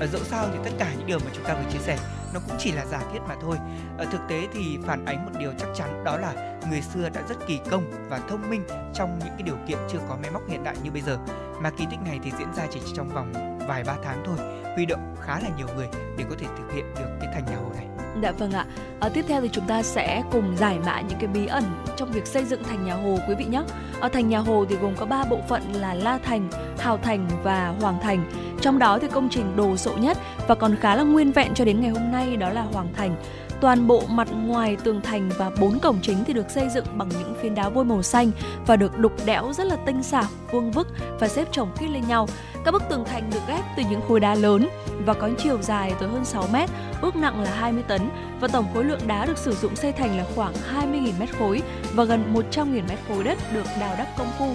Speaker 1: à, dẫu sao thì tất cả những điều mà chúng ta vừa chia sẻ nó cũng chỉ là giả thiết mà thôi. À, thực tế thì phản ánh một điều chắc chắn đó là người xưa đã rất kỳ công và thông minh trong những cái điều kiện chưa có máy móc hiện đại như bây giờ. Mà kỳ tích này thì diễn ra chỉ trong vòng vài ba tháng thôi huy động khá là nhiều người để có thể thực hiện được cái thành nhà hồ này.
Speaker 2: Dạ vâng ạ. À, tiếp theo thì chúng ta sẽ cùng giải mã những cái bí ẩn trong việc xây dựng thành nhà Hồ quý vị nhé. À, thành nhà Hồ thì gồm có 3 bộ phận là La Thành, Hào Thành và Hoàng Thành. Trong đó thì công trình đồ sộ nhất và còn khá là nguyên vẹn cho đến ngày hôm nay đó là Hoàng Thành. Toàn bộ mặt ngoài tường thành và bốn cổng chính thì được xây dựng bằng những phiến đá vôi màu xanh và được đục đẽo rất là tinh xảo, vuông vức và xếp chồng khít lên nhau. Các bức tường thành được ghép từ những khối đá lớn và có chiều dài tới hơn 6 mét, ước nặng là 20 tấn và tổng khối lượng đá được sử dụng xây thành là khoảng 20.000 mét khối và gần 100.000 mét khối đất được đào đắp công phu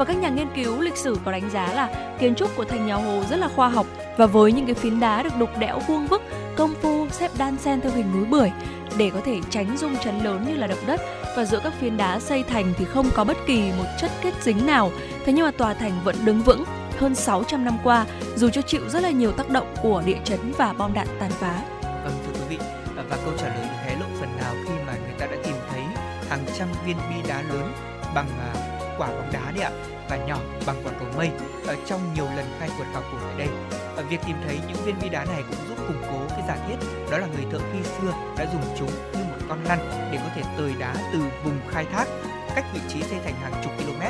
Speaker 2: và các nhà nghiên cứu lịch sử có đánh giá là kiến trúc của thành nhà Hồ rất là khoa học và với những cái phiến đá được đục đẽo vuông vức, công phu xếp đan xen theo hình núi bưởi để có thể tránh rung chấn lớn như là động đất và giữa các phiến đá xây thành thì không có bất kỳ một chất kết dính nào. Thế nhưng mà tòa thành vẫn đứng vững hơn 600 năm qua dù cho chịu rất là nhiều tác động của địa chấn và bom đạn tàn phá.
Speaker 1: Vâng thưa quý vị, à, và câu trả lời hé lộ phần nào khi mà người ta đã tìm thấy hàng trăm viên bi đá lớn bằng à, quả bóng đá đấy ạ và nhỏ bằng quả cầu mây ở trong nhiều lần khai quật khảo cổ tại đây. Ở việc tìm thấy những viên bi đá này cũng giúp củng cố cái giả thiết đó là người thợ khi xưa đã dùng chúng như một con lăn để có thể tời đá từ vùng khai thác cách vị trí xây thành hàng chục km.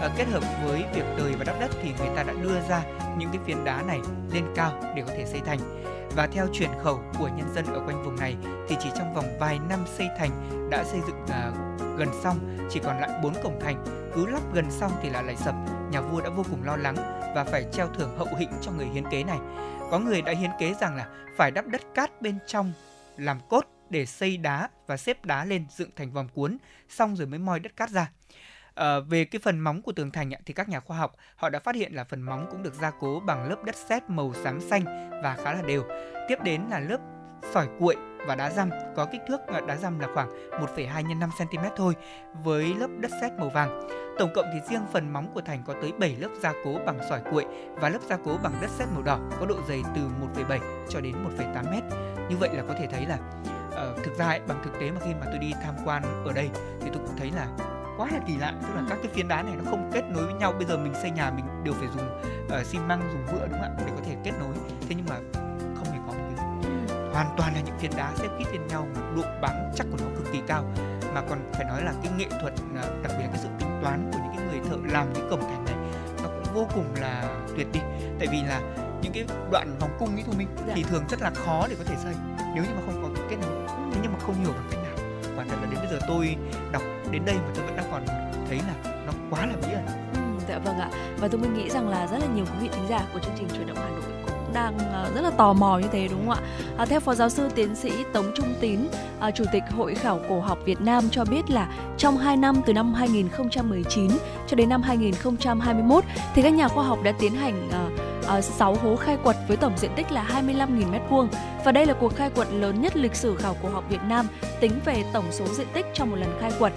Speaker 1: À, kết hợp với việc tời và đắp đất thì người ta đã đưa ra những cái phiến đá này lên cao để có thể xây thành. Và theo truyền khẩu của nhân dân ở quanh vùng này thì chỉ trong vòng vài năm xây thành đã xây dựng uh, gần xong, chỉ còn lại bốn cổng thành. Cứ lắp gần xong thì lại lại sập. Nhà vua đã vô cùng lo lắng và phải treo thưởng hậu hĩnh cho người hiến kế này. Có người đã hiến kế rằng là phải đắp đất cát bên trong làm cốt để xây đá và xếp đá lên dựng thành vòng cuốn xong rồi mới moi đất cát ra. À, về cái phần móng của tường thành thì các nhà khoa học họ đã phát hiện là phần móng cũng được gia cố bằng lớp đất sét màu xám xanh và khá là đều. Tiếp đến là lớp sỏi cuội và đá răm. Có kích thước ờ, đá răm là khoảng 1,2 x 5 cm thôi với lớp đất sét màu vàng. Tổng cộng thì riêng phần móng của thành có tới 7 lớp gia cố bằng sỏi cuội và lớp gia cố bằng đất sét màu đỏ có độ dày từ 1,7 cho đến 1,8 m. Như vậy là có thể thấy là uh, thực ra ấy, bằng thực tế mà khi mà tôi đi tham quan ở đây thì tôi cũng thấy là quá là kỳ lạ. Tức là các cái phiến đá này nó không kết nối với nhau. Bây giờ mình xây nhà mình đều phải dùng uh, xi măng dùng vữa đúng không ạ? Để có thể kết nối. Thế nhưng mà hoàn toàn là những phiến đá xếp khít lên nhau độ bám chắc của nó cực kỳ cao. Mà còn phải nói là cái nghệ thuật đặc biệt là cái sự tính toán của những cái người thợ làm những cổng thành này nó cũng vô cùng là tuyệt đi. Tại vì là những cái đoạn vòng cung ấy thôi mình dạ. thì thường rất là khó để có thể xây. Nếu như mà không có kết nối thế nhưng mà không hiểu bằng cách nào. Quả thật là đến bây giờ tôi đọc đến đây mà tôi vẫn đang còn thấy là nó quá là bí ẩn.
Speaker 2: Ừ, dạ vâng ạ. Và tôi mới nghĩ rằng là rất là nhiều quý vị thính giả của chương trình chuyển động Hà Nội đang ờ, rất là tò mò như thế đúng không ạ? À, theo Phó Giáo sư Tiến sĩ Tống Trung Tín, à, Chủ tịch Hội Khảo cổ học Việt Nam cho biết là trong 2 năm từ năm 2019 cho đến năm 2021 thì các nhà khoa học đã tiến hành à, à, 6 hố khai quật với tổng diện tích là 25.000 m2 và đây là cuộc khai quật lớn nhất lịch sử khảo cổ học Việt Nam tính về tổng số diện tích trong một lần khai quật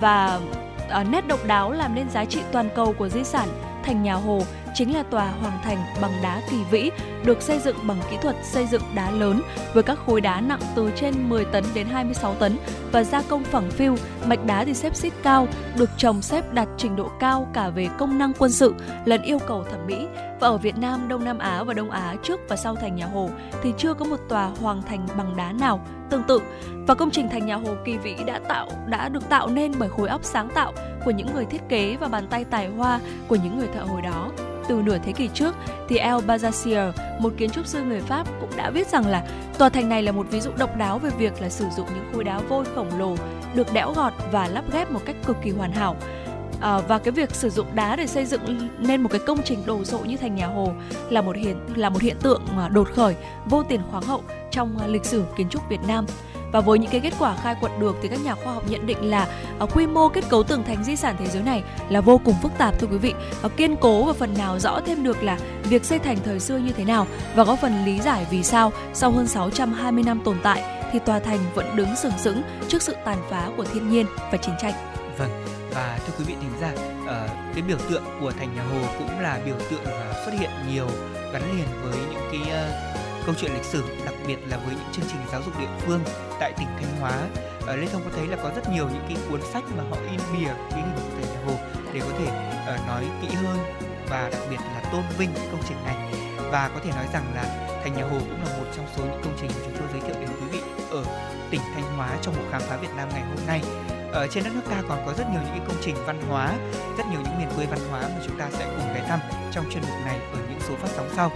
Speaker 2: và à, nét độc đáo làm nên giá trị toàn cầu của di sản thành nhà Hồ chính là tòa hoàng thành bằng đá kỳ vĩ, được xây dựng bằng kỹ thuật xây dựng đá lớn với các khối đá nặng từ trên 10 tấn đến 26 tấn và gia công phẳng phiu, mạch đá thì xếp xít cao, được trồng xếp đạt trình độ cao cả về công năng quân sự lẫn yêu cầu thẩm mỹ. Và ở Việt Nam, Đông Nam Á và Đông Á trước và sau thành nhà Hồ thì chưa có một tòa hoàng thành bằng đá nào tương tự và công trình thành nhà Hồ Kỳ Vĩ đã tạo đã được tạo nên bởi khối óc sáng tạo của những người thiết kế và bàn tay tài hoa của những người thợ hồi đó từ nửa thế kỷ trước thì El Bazacier, một kiến trúc sư người Pháp cũng đã viết rằng là tòa thành này là một ví dụ độc đáo về việc là sử dụng những khối đá vôi khổng lồ được đẽo gọt và lắp ghép một cách cực kỳ hoàn hảo. À, và cái việc sử dụng đá để xây dựng nên một cái công trình đồ sộ như thành nhà Hồ là một hiện là một hiện tượng đột khởi vô tiền khoáng hậu trong ờ, lịch sử kiến trúc Việt Nam. Và với những cái kết quả khai quật được thì các nhà khoa học nhận định là uh, quy mô kết cấu tường thành di sản thế giới này là vô cùng phức tạp thưa quý vị. Uh, kiên cố và phần nào rõ thêm được là việc xây thành thời xưa như thế nào và có phần lý giải vì sao sau hơn 620 năm tồn tại thì tòa thành vẫn đứng sừng sững trước sự tàn phá của thiên nhiên và chiến tranh.
Speaker 1: Vâng, và thưa quý vị thính giả, uh, cái biểu tượng của thành nhà Hồ cũng là biểu tượng uh, xuất hiện nhiều gắn liền với những cái uh, câu chuyện lịch sử, đặc biệt là với những chương trình giáo dục địa phương tại tỉnh Thanh Hóa. Ở Lê Thông có thấy là có rất nhiều những cái cuốn sách mà họ in bìa cái hình của thành nhà Hồ để có thể uh, nói kỹ hơn và đặc biệt là tôn vinh công trình này. Và có thể nói rằng là thành nhà Hồ cũng là một trong số những công trình mà chúng tôi giới thiệu đến quý vị ở tỉnh Thanh Hóa trong một khám phá Việt Nam ngày hôm nay. Ở trên đất nước ta còn có rất nhiều những công trình văn hóa, rất nhiều những miền quê văn hóa mà chúng ta sẽ cùng ghé thăm trong chuyên mục này ở những số phát sóng sau.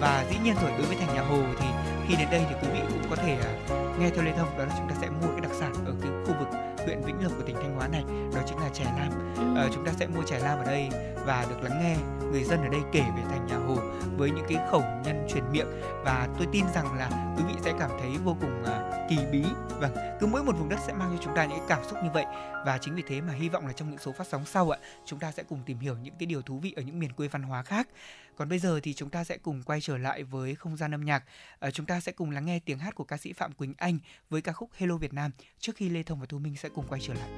Speaker 1: Và dĩ nhiên rồi đối với thành nhà Hồ thì khi đến đây thì quý vị cũng có thể à, nghe theo Lê Thông đó là chúng ta sẽ mua cái đặc sản ở cái khu vực huyện Vĩnh Lộc của tỉnh Thanh Hóa này đó chính là chè lam. Ừ. uh, chúng ta sẽ mua chè lam ở đây và được lắng nghe người dân ở đây kể về thành nhà Hồ với những cái khẩu nhân truyền miệng. Và tôi tin rằng là quý vị sẽ cảm thấy vô cùng uh, kỳ bí. Vâng cứ mỗi một vùng đất sẽ mang cho chúng ta những cái cảm xúc như vậy. Và chính vì thế mà hy vọng là trong những số phát sóng sau ạ chúng ta sẽ cùng tìm hiểu những cái điều thú vị ở những miền quê văn hóa khác. Còn bây giờ thì chúng ta sẽ cùng quay trở lại với không gian âm nhạc. À, chúng ta sẽ cùng lắng nghe tiếng hát của ca sĩ Phạm Quỳnh Anh anh với ca khúc Hello Việt Nam trước khi Lê Thông và Thu Minh sẽ cùng quay trở lại.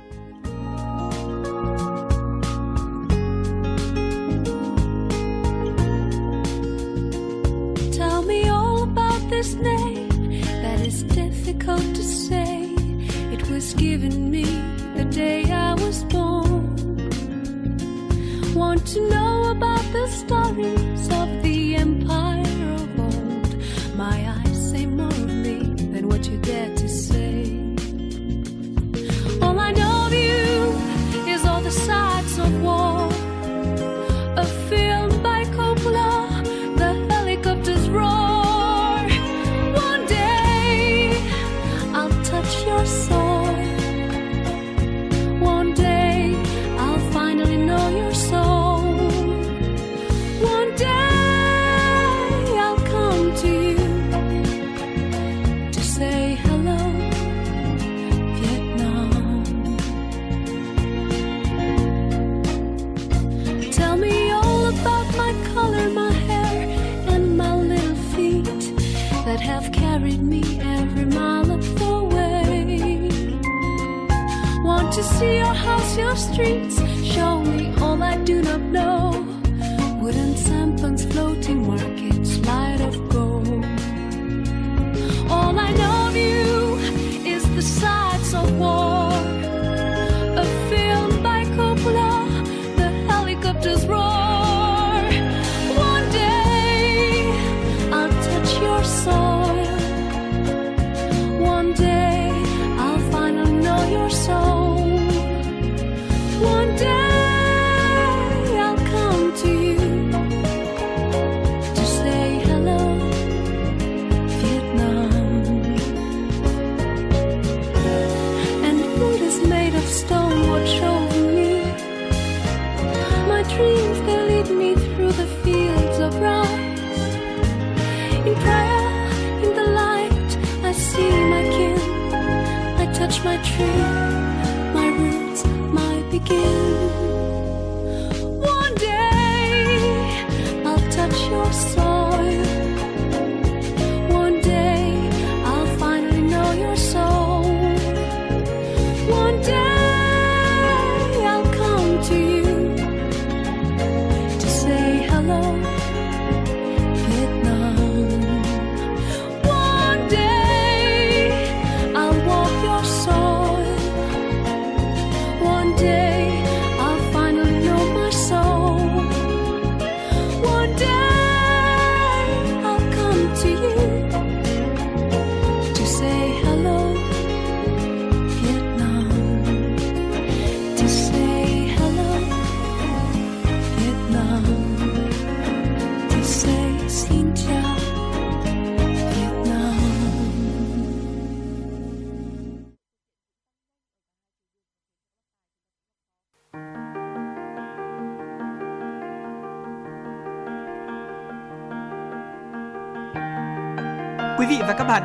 Speaker 4: Tell me all about this name that is difficult to say. It was given me the day I was born. Want to know about the stories of the your streets. Show me all I do not know.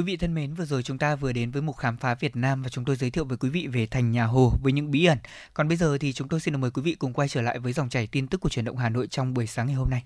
Speaker 1: Quý vị thân mến, vừa rồi chúng ta vừa đến với mục khám phá Việt Nam và chúng tôi giới thiệu với quý vị về thành nhà Hồ với những bí ẩn. Còn bây giờ thì chúng tôi xin được mời quý vị cùng quay trở lại với dòng chảy tin tức của truyền động Hà Nội trong buổi sáng ngày hôm nay.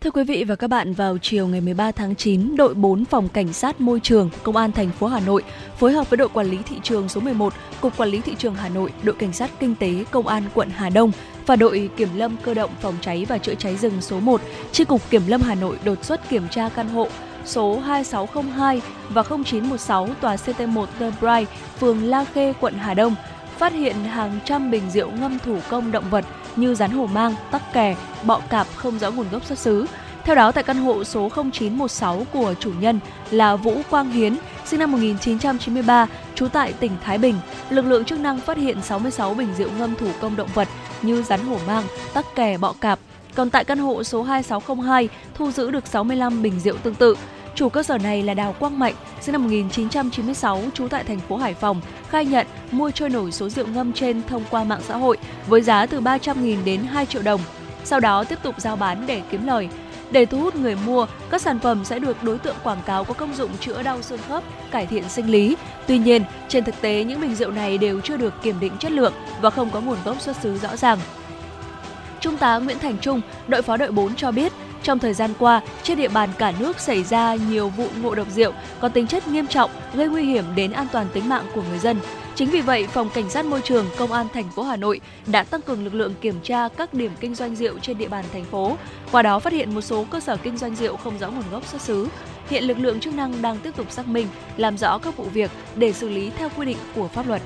Speaker 2: Thưa quý vị và các bạn, vào chiều ngày 13 tháng 9, đội 4 phòng cảnh sát môi trường Công an thành phố Hà Nội phối hợp với đội quản lý thị trường số 11, Cục Quản lý thị trường Hà Nội, đội cảnh sát kinh tế Công an quận Hà Đông và đội kiểm lâm cơ động phòng cháy và chữa cháy rừng số 1, Chi cục Kiểm lâm Hà Nội đột xuất kiểm tra căn hộ số 2602 và 0916 tòa CT1 The Bright, phường La Khê, quận Hà Đông, phát hiện hàng trăm bình rượu ngâm thủ công động vật như rắn hổ mang, tắc kè, bọ cạp không rõ nguồn gốc xuất xứ. Theo đó, tại căn hộ số 0916 của chủ nhân là Vũ Quang Hiến, sinh năm 1993, trú tại tỉnh Thái Bình, lực lượng chức năng phát hiện 66 bình rượu ngâm thủ công động vật như rắn hổ mang, tắc kè, bọ cạp. Còn tại căn hộ số 2602 thu giữ được 65 bình rượu tương tự. Chủ cơ sở này là Đào Quang Mạnh, sinh năm 1996, trú tại thành phố Hải Phòng, khai nhận mua trôi nổi số rượu ngâm trên thông qua mạng xã hội với giá từ 300.000 đến 2 triệu đồng. Sau đó tiếp tục giao bán để kiếm lời. Để thu hút người mua, các sản phẩm sẽ được đối tượng quảng cáo có công dụng chữa đau xương khớp, cải thiện sinh lý. Tuy nhiên, trên thực tế những bình rượu này đều chưa được kiểm định chất lượng và không có nguồn gốc xuất xứ rõ ràng. Trung tá Nguyễn Thành Trung, đội phó đội 4 cho biết, trong thời gian qua, trên địa bàn cả nước xảy ra nhiều vụ ngộ độc rượu có tính chất nghiêm trọng, gây nguy hiểm đến an toàn tính mạng của người dân. Chính vì vậy, Phòng Cảnh sát Môi trường Công an thành phố Hà Nội đã tăng cường lực lượng kiểm tra các điểm kinh doanh rượu trên địa bàn thành phố. Qua đó phát hiện một số cơ sở kinh doanh rượu không rõ nguồn gốc xuất xứ. Hiện lực lượng chức năng đang tiếp tục xác minh, làm rõ các vụ việc để xử lý theo quy định của pháp luật.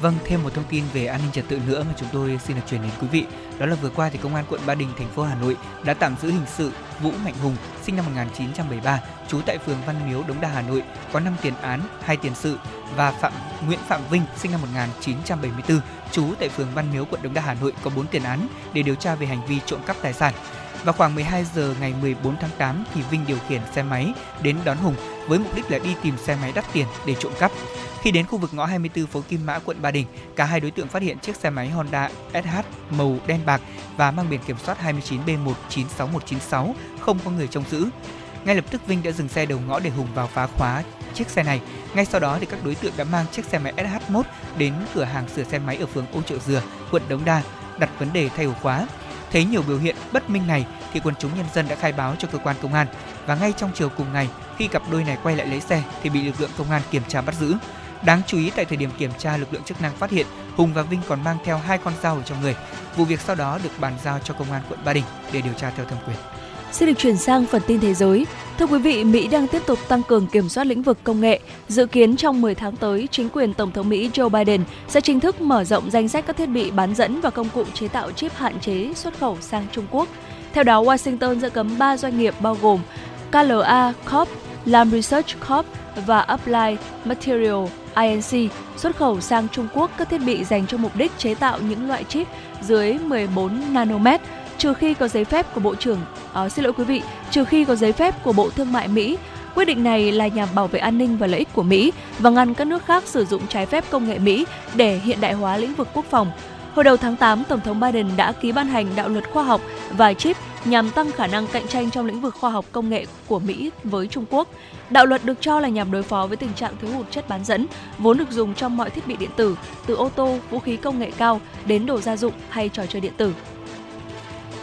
Speaker 1: Vâng, thêm một thông tin về an ninh trật tự nữa mà chúng tôi xin được truyền đến quý vị. Đó là vừa qua thì công an quận Ba Đình thành phố Hà Nội đã tạm giữ hình sự Vũ Mạnh Hùng, sinh năm 1973, trú tại phường Văn Miếu, Đống Đa, Hà Nội, có 5 tiền án, 2 tiền sự và Phạm Nguyễn Phạm Vinh, sinh năm 1974, trú tại phường Văn Miếu, quận Đống Đa, Hà Nội có 4 tiền án để điều tra về hành vi trộm cắp tài sản. Vào khoảng 12 giờ ngày 14 tháng 8 thì Vinh điều khiển xe máy đến đón Hùng với mục đích là đi tìm xe máy đắt tiền để trộm cắp. Khi đến khu vực ngõ 24 phố Kim Mã, quận Ba Đình, cả hai đối tượng phát hiện chiếc xe máy Honda SH màu đen bạc và mang biển kiểm soát 29B196196 không có người trông giữ. Ngay lập tức Vinh đã dừng xe đầu ngõ để Hùng vào phá khóa chiếc xe này. Ngay sau đó thì các đối tượng đã mang chiếc xe máy SH1 đến cửa hàng sửa xe máy ở phường Ô Trợ Dừa, quận Đống Đa, đặt vấn đề thay ổ khóa. Thấy nhiều biểu hiện bất minh này thì quần chúng nhân dân đã khai báo cho cơ quan công an và ngay trong chiều cùng ngày khi cặp đôi này quay lại lấy xe thì bị lực lượng công an kiểm tra bắt giữ. Đáng chú ý tại thời điểm kiểm tra, lực lượng chức năng phát hiện Hùng và Vinh còn mang theo hai con dao ở trong người. Vụ việc sau đó được bàn giao cho công an quận Ba Đình để điều tra theo thẩm quyền.
Speaker 2: Xin được chuyển sang phần tin thế giới. Thưa quý vị, Mỹ đang tiếp tục tăng cường kiểm soát lĩnh vực công nghệ. Dự kiến trong 10 tháng tới, chính quyền Tổng thống Mỹ Joe Biden sẽ chính thức mở rộng danh sách các thiết bị bán dẫn và công cụ chế tạo chip hạn chế xuất khẩu sang Trung Quốc. Theo đó, Washington sẽ cấm 3 doanh nghiệp bao gồm KLA Corp, Lam Research Corp và Applied Material INC xuất khẩu sang Trung Quốc các thiết bị dành cho mục đích chế tạo những loại chip dưới 14 nanomet trừ khi có giấy phép của Bộ trưởng, uh, xin lỗi quý vị, trừ khi có giấy phép của Bộ Thương mại Mỹ. Quyết định này là nhằm bảo vệ an ninh và lợi ích của Mỹ và ngăn các nước khác sử dụng trái phép công nghệ Mỹ để hiện đại hóa lĩnh vực quốc phòng. Hồi đầu tháng 8, Tổng thống Biden đã ký ban hành đạo luật khoa học và chip nhằm tăng khả năng cạnh tranh trong lĩnh vực khoa học công nghệ của Mỹ với Trung Quốc. Đạo luật được cho là nhằm đối phó với tình trạng thiếu hụt chất bán dẫn, vốn được dùng trong mọi thiết bị điện tử, từ ô tô, vũ khí công nghệ cao đến đồ gia dụng hay trò chơi điện tử.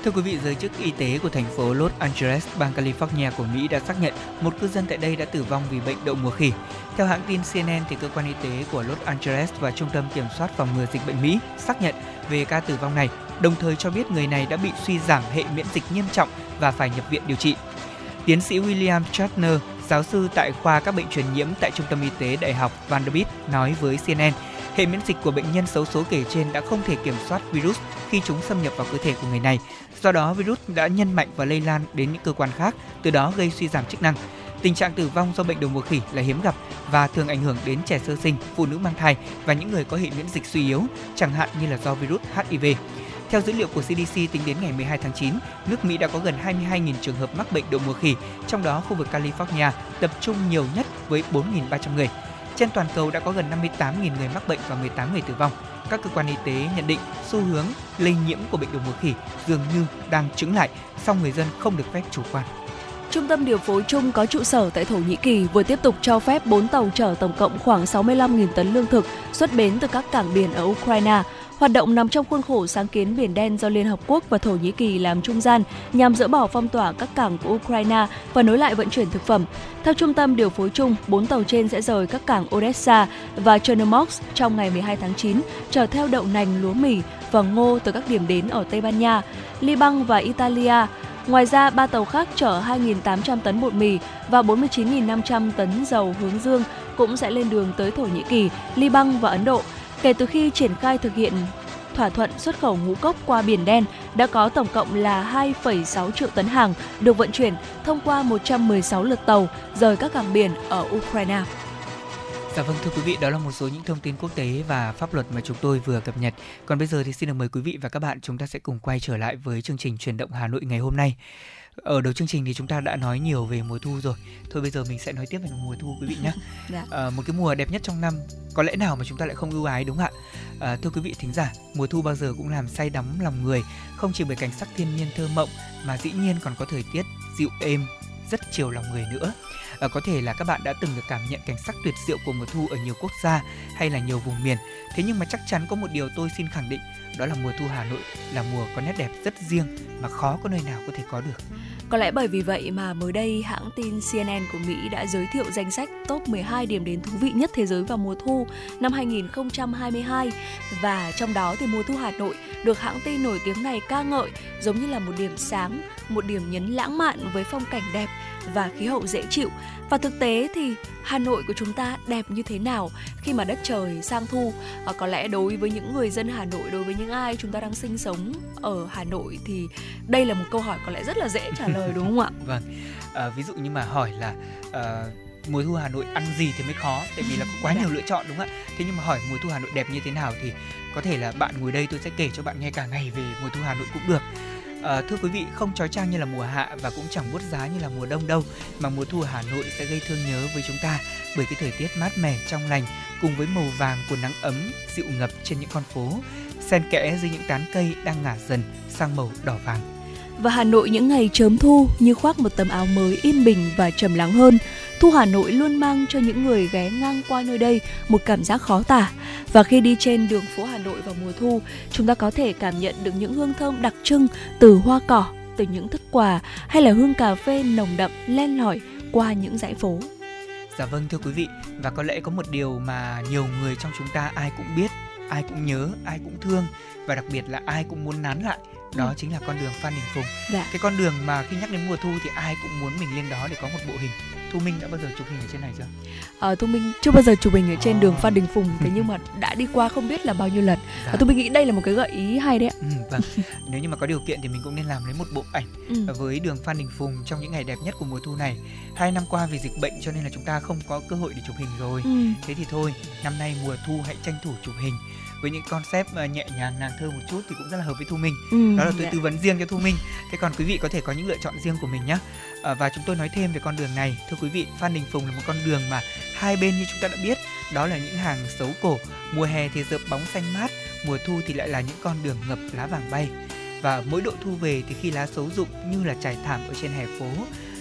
Speaker 1: Thưa quý vị, giới chức y tế của thành phố Los Angeles, bang California của Mỹ đã xác nhận một cư dân tại đây đã tử vong vì bệnh đậu mùa khỉ. Theo hãng tin CNN, thì cơ quan y tế của Los Angeles và Trung tâm Kiểm soát phòng ngừa dịch bệnh Mỹ xác nhận về ca tử vong này, đồng thời cho biết người này đã bị suy giảm hệ miễn dịch nghiêm trọng và phải nhập viện điều trị. Tiến sĩ William Shatner, giáo sư tại khoa các bệnh truyền nhiễm tại Trung tâm Y tế Đại học Vanderbilt nói với CNN, hệ miễn dịch của bệnh nhân xấu số kể trên đã không thể kiểm soát virus khi chúng xâm nhập vào cơ thể của người này. Do đó, virus đã nhân mạnh và lây lan đến những cơ quan khác, từ đó gây suy giảm chức năng. Tình trạng tử vong do bệnh đậu mùa khỉ là hiếm gặp và thường ảnh hưởng đến trẻ sơ sinh, phụ nữ mang thai và những người có hệ miễn dịch suy yếu, chẳng hạn như là do virus HIV. Theo dữ liệu của CDC tính đến ngày 12 tháng 9, nước Mỹ đã có gần 22.000 trường hợp mắc bệnh đậu mùa khỉ, trong đó khu vực California tập trung nhiều nhất với 4.300 người. Trên toàn cầu đã có gần 58.000 người mắc bệnh và 18 người tử vong. Các cơ quan y tế nhận định xu hướng lây nhiễm của bệnh đậu mùa khỉ dường như đang chững lại, song người dân không được phép chủ quan.
Speaker 2: Trung tâm điều phối chung có trụ sở tại Thổ Nhĩ Kỳ vừa tiếp tục cho phép 4 tàu chở tổng cộng khoảng 65.000 tấn lương thực xuất bến từ các cảng biển ở Ukraine. Hoạt động nằm trong khuôn khổ sáng kiến Biển Đen do Liên Hợp Quốc và Thổ Nhĩ Kỳ làm trung gian nhằm dỡ bỏ phong tỏa các cảng của Ukraine và nối lại vận chuyển thực phẩm. Theo Trung tâm điều phối chung, 4 tàu trên sẽ rời các cảng Odessa và Chernomorsk trong ngày 12 tháng 9, chở theo đậu nành, lúa mì và ngô từ các điểm đến ở Tây Ban Nha, Liban và Italia. Ngoài ra, ba tàu khác chở 2.800 tấn bột mì và 49.500 tấn dầu hướng dương cũng sẽ lên đường tới Thổ Nhĩ Kỳ, Liban và Ấn Độ. Kể từ khi triển khai thực hiện thỏa thuận xuất khẩu ngũ cốc qua Biển Đen, đã có tổng cộng là 2,6 triệu tấn hàng được vận chuyển thông qua 116 lượt tàu rời các cảng biển ở Ukraine.
Speaker 1: Dạ vâng thưa quý vị, đó là một số những thông tin quốc tế và pháp luật mà chúng tôi vừa cập nhật. Còn bây giờ thì xin được mời quý vị và các bạn chúng ta sẽ cùng quay trở lại với chương trình truyền động Hà Nội ngày hôm nay. Ở đầu chương trình thì chúng ta đã nói nhiều về mùa thu rồi. Thôi bây giờ mình sẽ nói tiếp về mùa thu quý vị nhé. <laughs>
Speaker 2: Dạ.
Speaker 1: À, một cái mùa đẹp nhất trong năm, có lẽ nào mà chúng ta lại không ưu ái đúng không ạ? À, thưa quý vị thính giả, mùa thu bao giờ cũng làm say đắm lòng người, không chỉ bởi cảnh sắc thiên nhiên thơ mộng mà dĩ nhiên còn có thời tiết dịu êm, rất chiều lòng người nữa. À, có thể là các bạn đã từng được cảm nhận cảnh sắc tuyệt diệu của mùa thu ở nhiều quốc gia hay là nhiều vùng miền. Thế nhưng mà chắc chắn có một điều tôi xin khẳng định, đó là mùa thu Hà Nội là mùa có nét đẹp rất riêng mà khó có nơi nào có thể có được.
Speaker 2: Có lẽ bởi vì vậy mà mới đây hãng tin CNN của Mỹ đã giới thiệu danh sách top 12 điểm đến thú vị nhất thế giới vào mùa thu năm 2022 và trong đó thì mùa thu Hà Nội được hãng tin nổi tiếng này ca ngợi giống như là một điểm sáng, một điểm nhấn lãng mạn với phong cảnh đẹp và khí hậu dễ chịu. Và thực tế thì Hà Nội của chúng ta đẹp như thế nào khi mà đất trời sang thu? À, có lẽ đối với những người dân Hà Nội, đối với những ai chúng ta đang sinh sống ở Hà Nội thì đây là một câu hỏi có lẽ rất là dễ trả lời đúng không ạ? <laughs>
Speaker 1: Vâng. À, ví dụ như mà hỏi là à, mùa thu Hà Nội ăn gì thì mới khó tại vì là có quá nhiều lựa chọn đúng không ạ thế nhưng mà hỏi mùa thu Hà Nội đẹp như thế nào thì có thể là bạn ngồi đây tôi sẽ kể cho bạn nghe cả ngày về mùa thu Hà Nội cũng được À, thưa quý vị, không trói trang như là mùa hạ và cũng chẳng buốt giá như là mùa đông đâu, mà mùa thu ở Hà Nội sẽ gây thương nhớ với chúng ta bởi cái thời tiết mát mẻ trong lành cùng với màu vàng của nắng ấm dịu ngập trên những con phố, xen kẽ dưới những tán cây đang ngả dần sang màu đỏ vàng.
Speaker 2: Và Hà Nội những ngày chớm thu như khoác một tấm áo mới yên bình và trầm lắng hơn. Thu Hà Nội luôn mang cho những người ghé ngang qua nơi đây một cảm giác khó tả. Và khi đi trên đường phố Hà Nội vào mùa thu, chúng ta có thể cảm nhận được những hương thơm đặc trưng từ hoa cỏ, từ những thức quà hay là hương cà phê nồng đậm len lỏi qua những dãy phố.
Speaker 1: Dạ vâng thưa quý vị, và có lẽ có một điều mà nhiều người trong chúng ta ai cũng biết, ai cũng nhớ, ai cũng thương và đặc biệt là ai cũng muốn nán lại đó ừ. chính là con đường Phan Đình Phùng.
Speaker 2: Dạ.
Speaker 1: Cái con đường mà khi nhắc đến mùa thu thì ai cũng muốn mình lên đó để có một bộ hình. Thu Minh đã bao giờ chụp hình ở trên này chưa?
Speaker 2: À, Thu Minh chưa bao giờ chụp hình ở trên à. đường Phan Đình Phùng thế nhưng <laughs> mà đã đi qua không biết là bao nhiêu lần. Dạ. Và Thu Minh nghĩ đây là một cái gợi ý hay đấy ạ.
Speaker 1: Ừ, vâng. <laughs> Nếu như mà có điều kiện thì mình cũng nên làm lấy một bộ ảnh ừ. với đường Phan Đình Phùng trong những ngày đẹp nhất của mùa thu này. Hai năm qua vì dịch bệnh cho nên là chúng ta không có cơ hội để chụp hình rồi. Ừ. Thế thì thôi, năm nay mùa thu hãy tranh thủ chụp hình với những concept uh, nhẹ nhàng nàng thơ một chút thì cũng rất là hợp với thu minh. Ừ, đó là tôi dạ. tư vấn riêng cho thu minh. Thế còn quý vị có thể có những lựa chọn riêng của mình nhé à, và chúng tôi nói thêm về con đường này. Thưa quý vị phan đình phùng là một con đường mà hai bên như chúng ta đã biết đó là những hàng xấu cổ. Mùa hè thì rợp bóng xanh mát mùa thu thì lại là những con đường ngập lá vàng bay. Và mỗi độ thu về thì khi lá xấu rụng như là trải thảm ở trên hè phố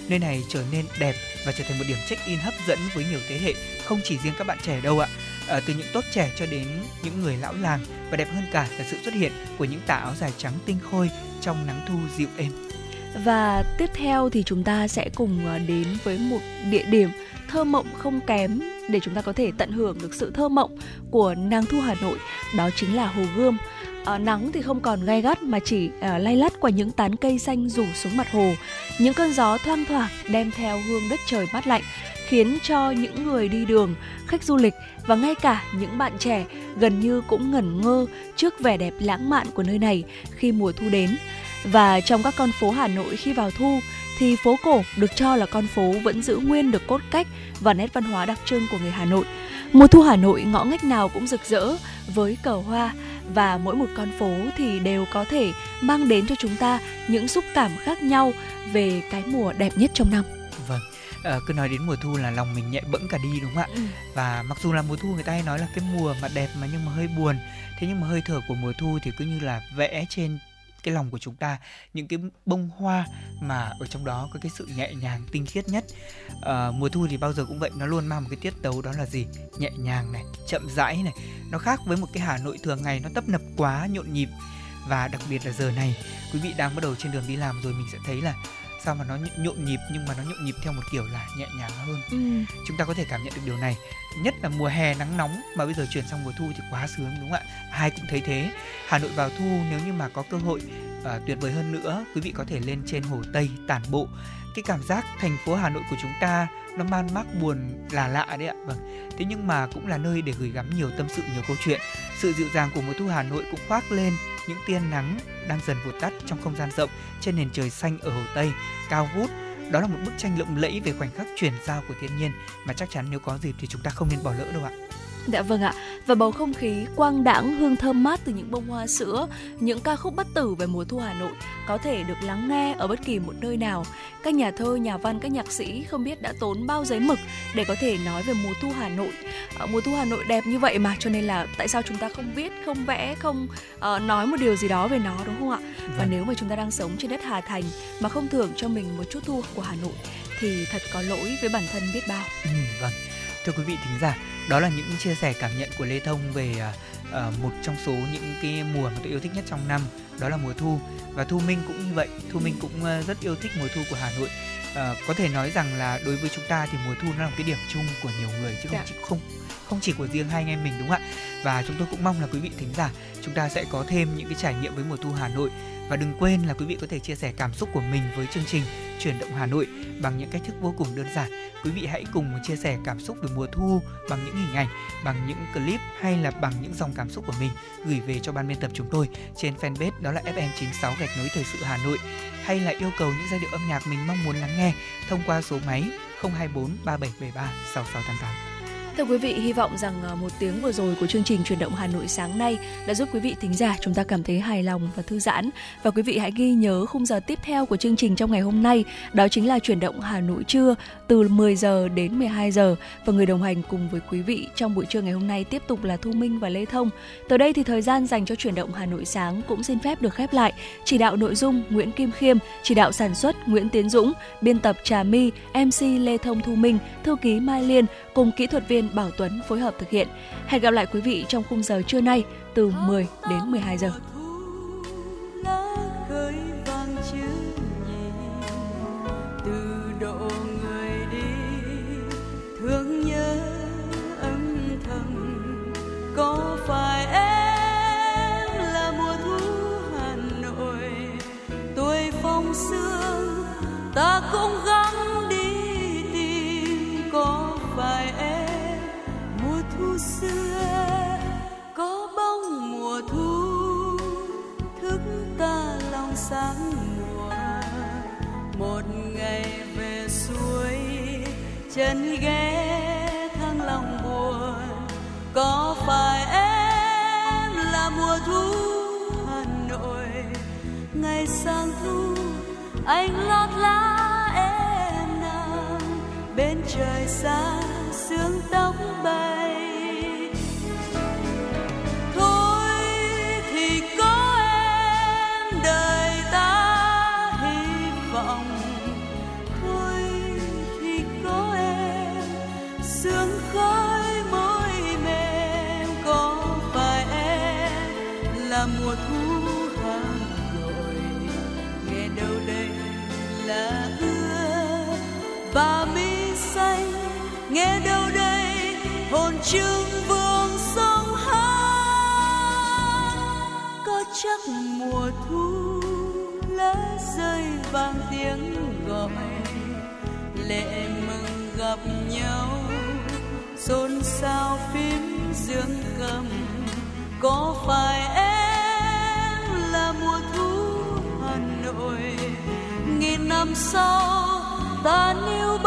Speaker 1: nơi này trở nên đẹp và trở thành một điểm check-in hấp dẫn với nhiều thế hệ không chỉ riêng các bạn trẻ đâu ạ à, từ những tốt trẻ cho đến những người lão làng và đẹp hơn cả là sự xuất hiện của những tà áo dài trắng tinh khôi trong nắng thu dịu êm.
Speaker 2: Và tiếp theo thì chúng ta sẽ cùng ờ, đến với một địa điểm thơ mộng không kém để chúng ta có thể tận hưởng được sự thơ mộng của nàng thu Hà Nội, đó chính là Hồ Gươm. À, nắng thì không còn gai gắt mà chỉ à, lay lắt qua những tán cây xanh rủ xuống mặt hồ. Những cơn gió thoang thoảng đem theo hương đất trời mát lạnh khiến cho những người đi đường, khách du lịch và ngay cả những bạn trẻ gần như cũng ngẩn ngơ trước vẻ đẹp lãng mạn của nơi này khi mùa thu đến. Và trong các con phố Hà Nội khi vào thu, thì phố cổ được cho là con phố vẫn giữ nguyên được cốt cách và nét văn hóa đặc trưng của người Hà Nội. Mùa thu Hà Nội ngõ ngách nào cũng rực rỡ với cờ hoa và mỗi một con phố thì đều có thể mang đến cho chúng ta những xúc cảm khác nhau về cái mùa đẹp nhất trong năm.
Speaker 1: À, cứ nói đến mùa thu là lòng mình nhẹ bẫng cả đi đúng không ạ? Ừ. Và mặc dù là mùa thu người ta hay nói là cái mùa mà đẹp mà nhưng mà hơi buồn, thế nhưng mà hơi thở của mùa thu thì cứ như là vẽ trên cái lòng của chúng ta những cái bông hoa mà ở trong đó có cái sự nhẹ nhàng tinh khiết nhất à, mùa thu thì bao giờ cũng vậy nó luôn mang một cái tiết tấu đó là gì nhẹ nhàng này chậm rãi này nó khác với một cái hà nội thường ngày nó tấp nập quá nhộn nhịp và đặc biệt là giờ này quý vị đang bắt đầu trên đường đi làm rồi mình sẽ thấy là sao mà nó nhộn nhịp nhưng mà nó nhộn nhịp theo một kiểu là nhẹ nhàng hơn ừ. chúng ta có thể cảm nhận được điều này nhất là mùa hè nắng nóng mà bây giờ chuyển sang mùa thu thì quá sướng đúng không ạ? Ai cũng thấy thế. Hà nội vào thu nếu như mà có cơ hội uh, tuyệt vời hơn nữa quý vị có thể lên trên hồ tây tản bộ. Cái cảm giác thành phố hà nội của chúng ta nó man mác buồn là lạ đấy ạ. Vâng. Thế nhưng mà cũng là nơi để gửi gắm nhiều tâm sự nhiều câu chuyện. Sự dịu dàng của mùa thu hà nội cũng khoác lên những tia nắng đang dần vụt tắt trong không gian rộng trên nền trời xanh ở hồ tây. Cao vút đó là một bức tranh lộng lẫy về khoảnh khắc chuyển giao của thiên nhiên, mà chắc chắn nếu có dịp thì chúng ta không nên bỏ lỡ đâu ạ.
Speaker 2: Dạ vâng ạ. Và bầu không khí quang đãng hương thơm mát từ những bông hoa sữa, những ca khúc bất tử về mùa thu Hà Nội có thể được lắng nghe ở bất kỳ một nơi nào. Các nhà thơ, nhà văn, các nhạc sĩ không biết đã tốn bao giấy mực để có thể nói về mùa thu Hà Nội. À, mùa thu Hà Nội đẹp như vậy mà cho nên là tại sao chúng ta không viết, không vẽ, không uh, nói một điều gì đó về nó đúng không ạ? Và vâng. nếu mà chúng ta đang sống trên đất Hà Thành mà không thưởng cho mình một chút thu của Hà Nội thì thật có lỗi với bản thân biết bao.
Speaker 1: Ừ, vâng. Thưa quý vị thính giả, đó là những chia sẻ cảm nhận của Lê Thông về uh, một trong số những cái mùa mà tôi yêu thích nhất trong năm, đó là mùa thu. Và Thu Minh cũng như vậy, Thu Minh cũng uh, rất yêu thích mùa thu của Hà Nội. Uh, có thể nói rằng là đối với chúng ta thì mùa thu nó là một cái điểm chung của nhiều người chứ không dạ. chỉ không không chỉ của riêng hai anh em mình đúng không ạ? Và chúng tôi cũng mong là quý vị thính giả chúng ta sẽ có thêm những cái trải nghiệm với mùa thu Hà Nội và đừng quên là quý vị có thể chia sẻ cảm xúc của mình với chương trình chuyển động Hà Nội bằng những cách thức vô cùng đơn giản. Quý vị hãy cùng chia sẻ cảm xúc về mùa thu bằng những hình ảnh, bằng những clip hay là bằng những dòng cảm xúc của mình gửi về cho ban biên tập chúng tôi trên fanpage đó là FM96 gạch nối thời sự Hà Nội hay là yêu cầu những giai điệu âm nhạc mình mong muốn lắng nghe thông qua số máy 024 3773 6688.
Speaker 2: Thưa quý vị, hy vọng rằng ờ, một tiếng vừa rồi của chương trình truyền động Hà Nội sáng nay đã giúp quý vị thính giả chúng ta cảm thấy hài lòng và thư giãn. Và quý vị hãy ghi nhớ khung giờ tiếp theo của chương trình trong ngày hôm nay, đó chính là truyền động Hà Nội trưa từ 10 giờ đến 12 giờ và người đồng hành cùng với quý vị trong buổi trưa ngày hôm nay tiếp tục là Thu Minh và Lê Thông. Tới đây thì thời gian dành cho chuyển động Hà Nội sáng cũng xin phép được khép lại. Chỉ đạo nội dung Nguyễn Kim Khiêm, chỉ đạo sản xuất Nguyễn Tiến Dũng, biên tập Trà My, MC Lê Thông Thu Minh, thư ký Mai Liên cùng kỹ thuật viên Bảo Tuấn phối hợp thực hiện. Hẹn gặp lại quý vị trong khung giờ trưa nay từ 10 đến 12 giờ.
Speaker 3: Thương nhớ âm thầm. Có phải em là mùa thu hà nội? Tuổi phong sương ta cũng gắng đi tìm. Có phải em mùa thu xưa có bóng mùa thu? Thức ta lòng sáng mùa một ngày về suối chân ghé thăng lòng buồn. Có phải em là mùa thu hà nội? Ngày sang thu, anh lót lá em nằm. Bên trời xa, sương tóc bay. Nghe đâu đây, hồn trương vương sông hát có chắc mùa thu lá rơi vang tiếng gọi, lệ mừng gặp nhau. Xôn xao phím dương cầm, có phải em là mùa thu hà nội? Nghìn năm sau, ta níu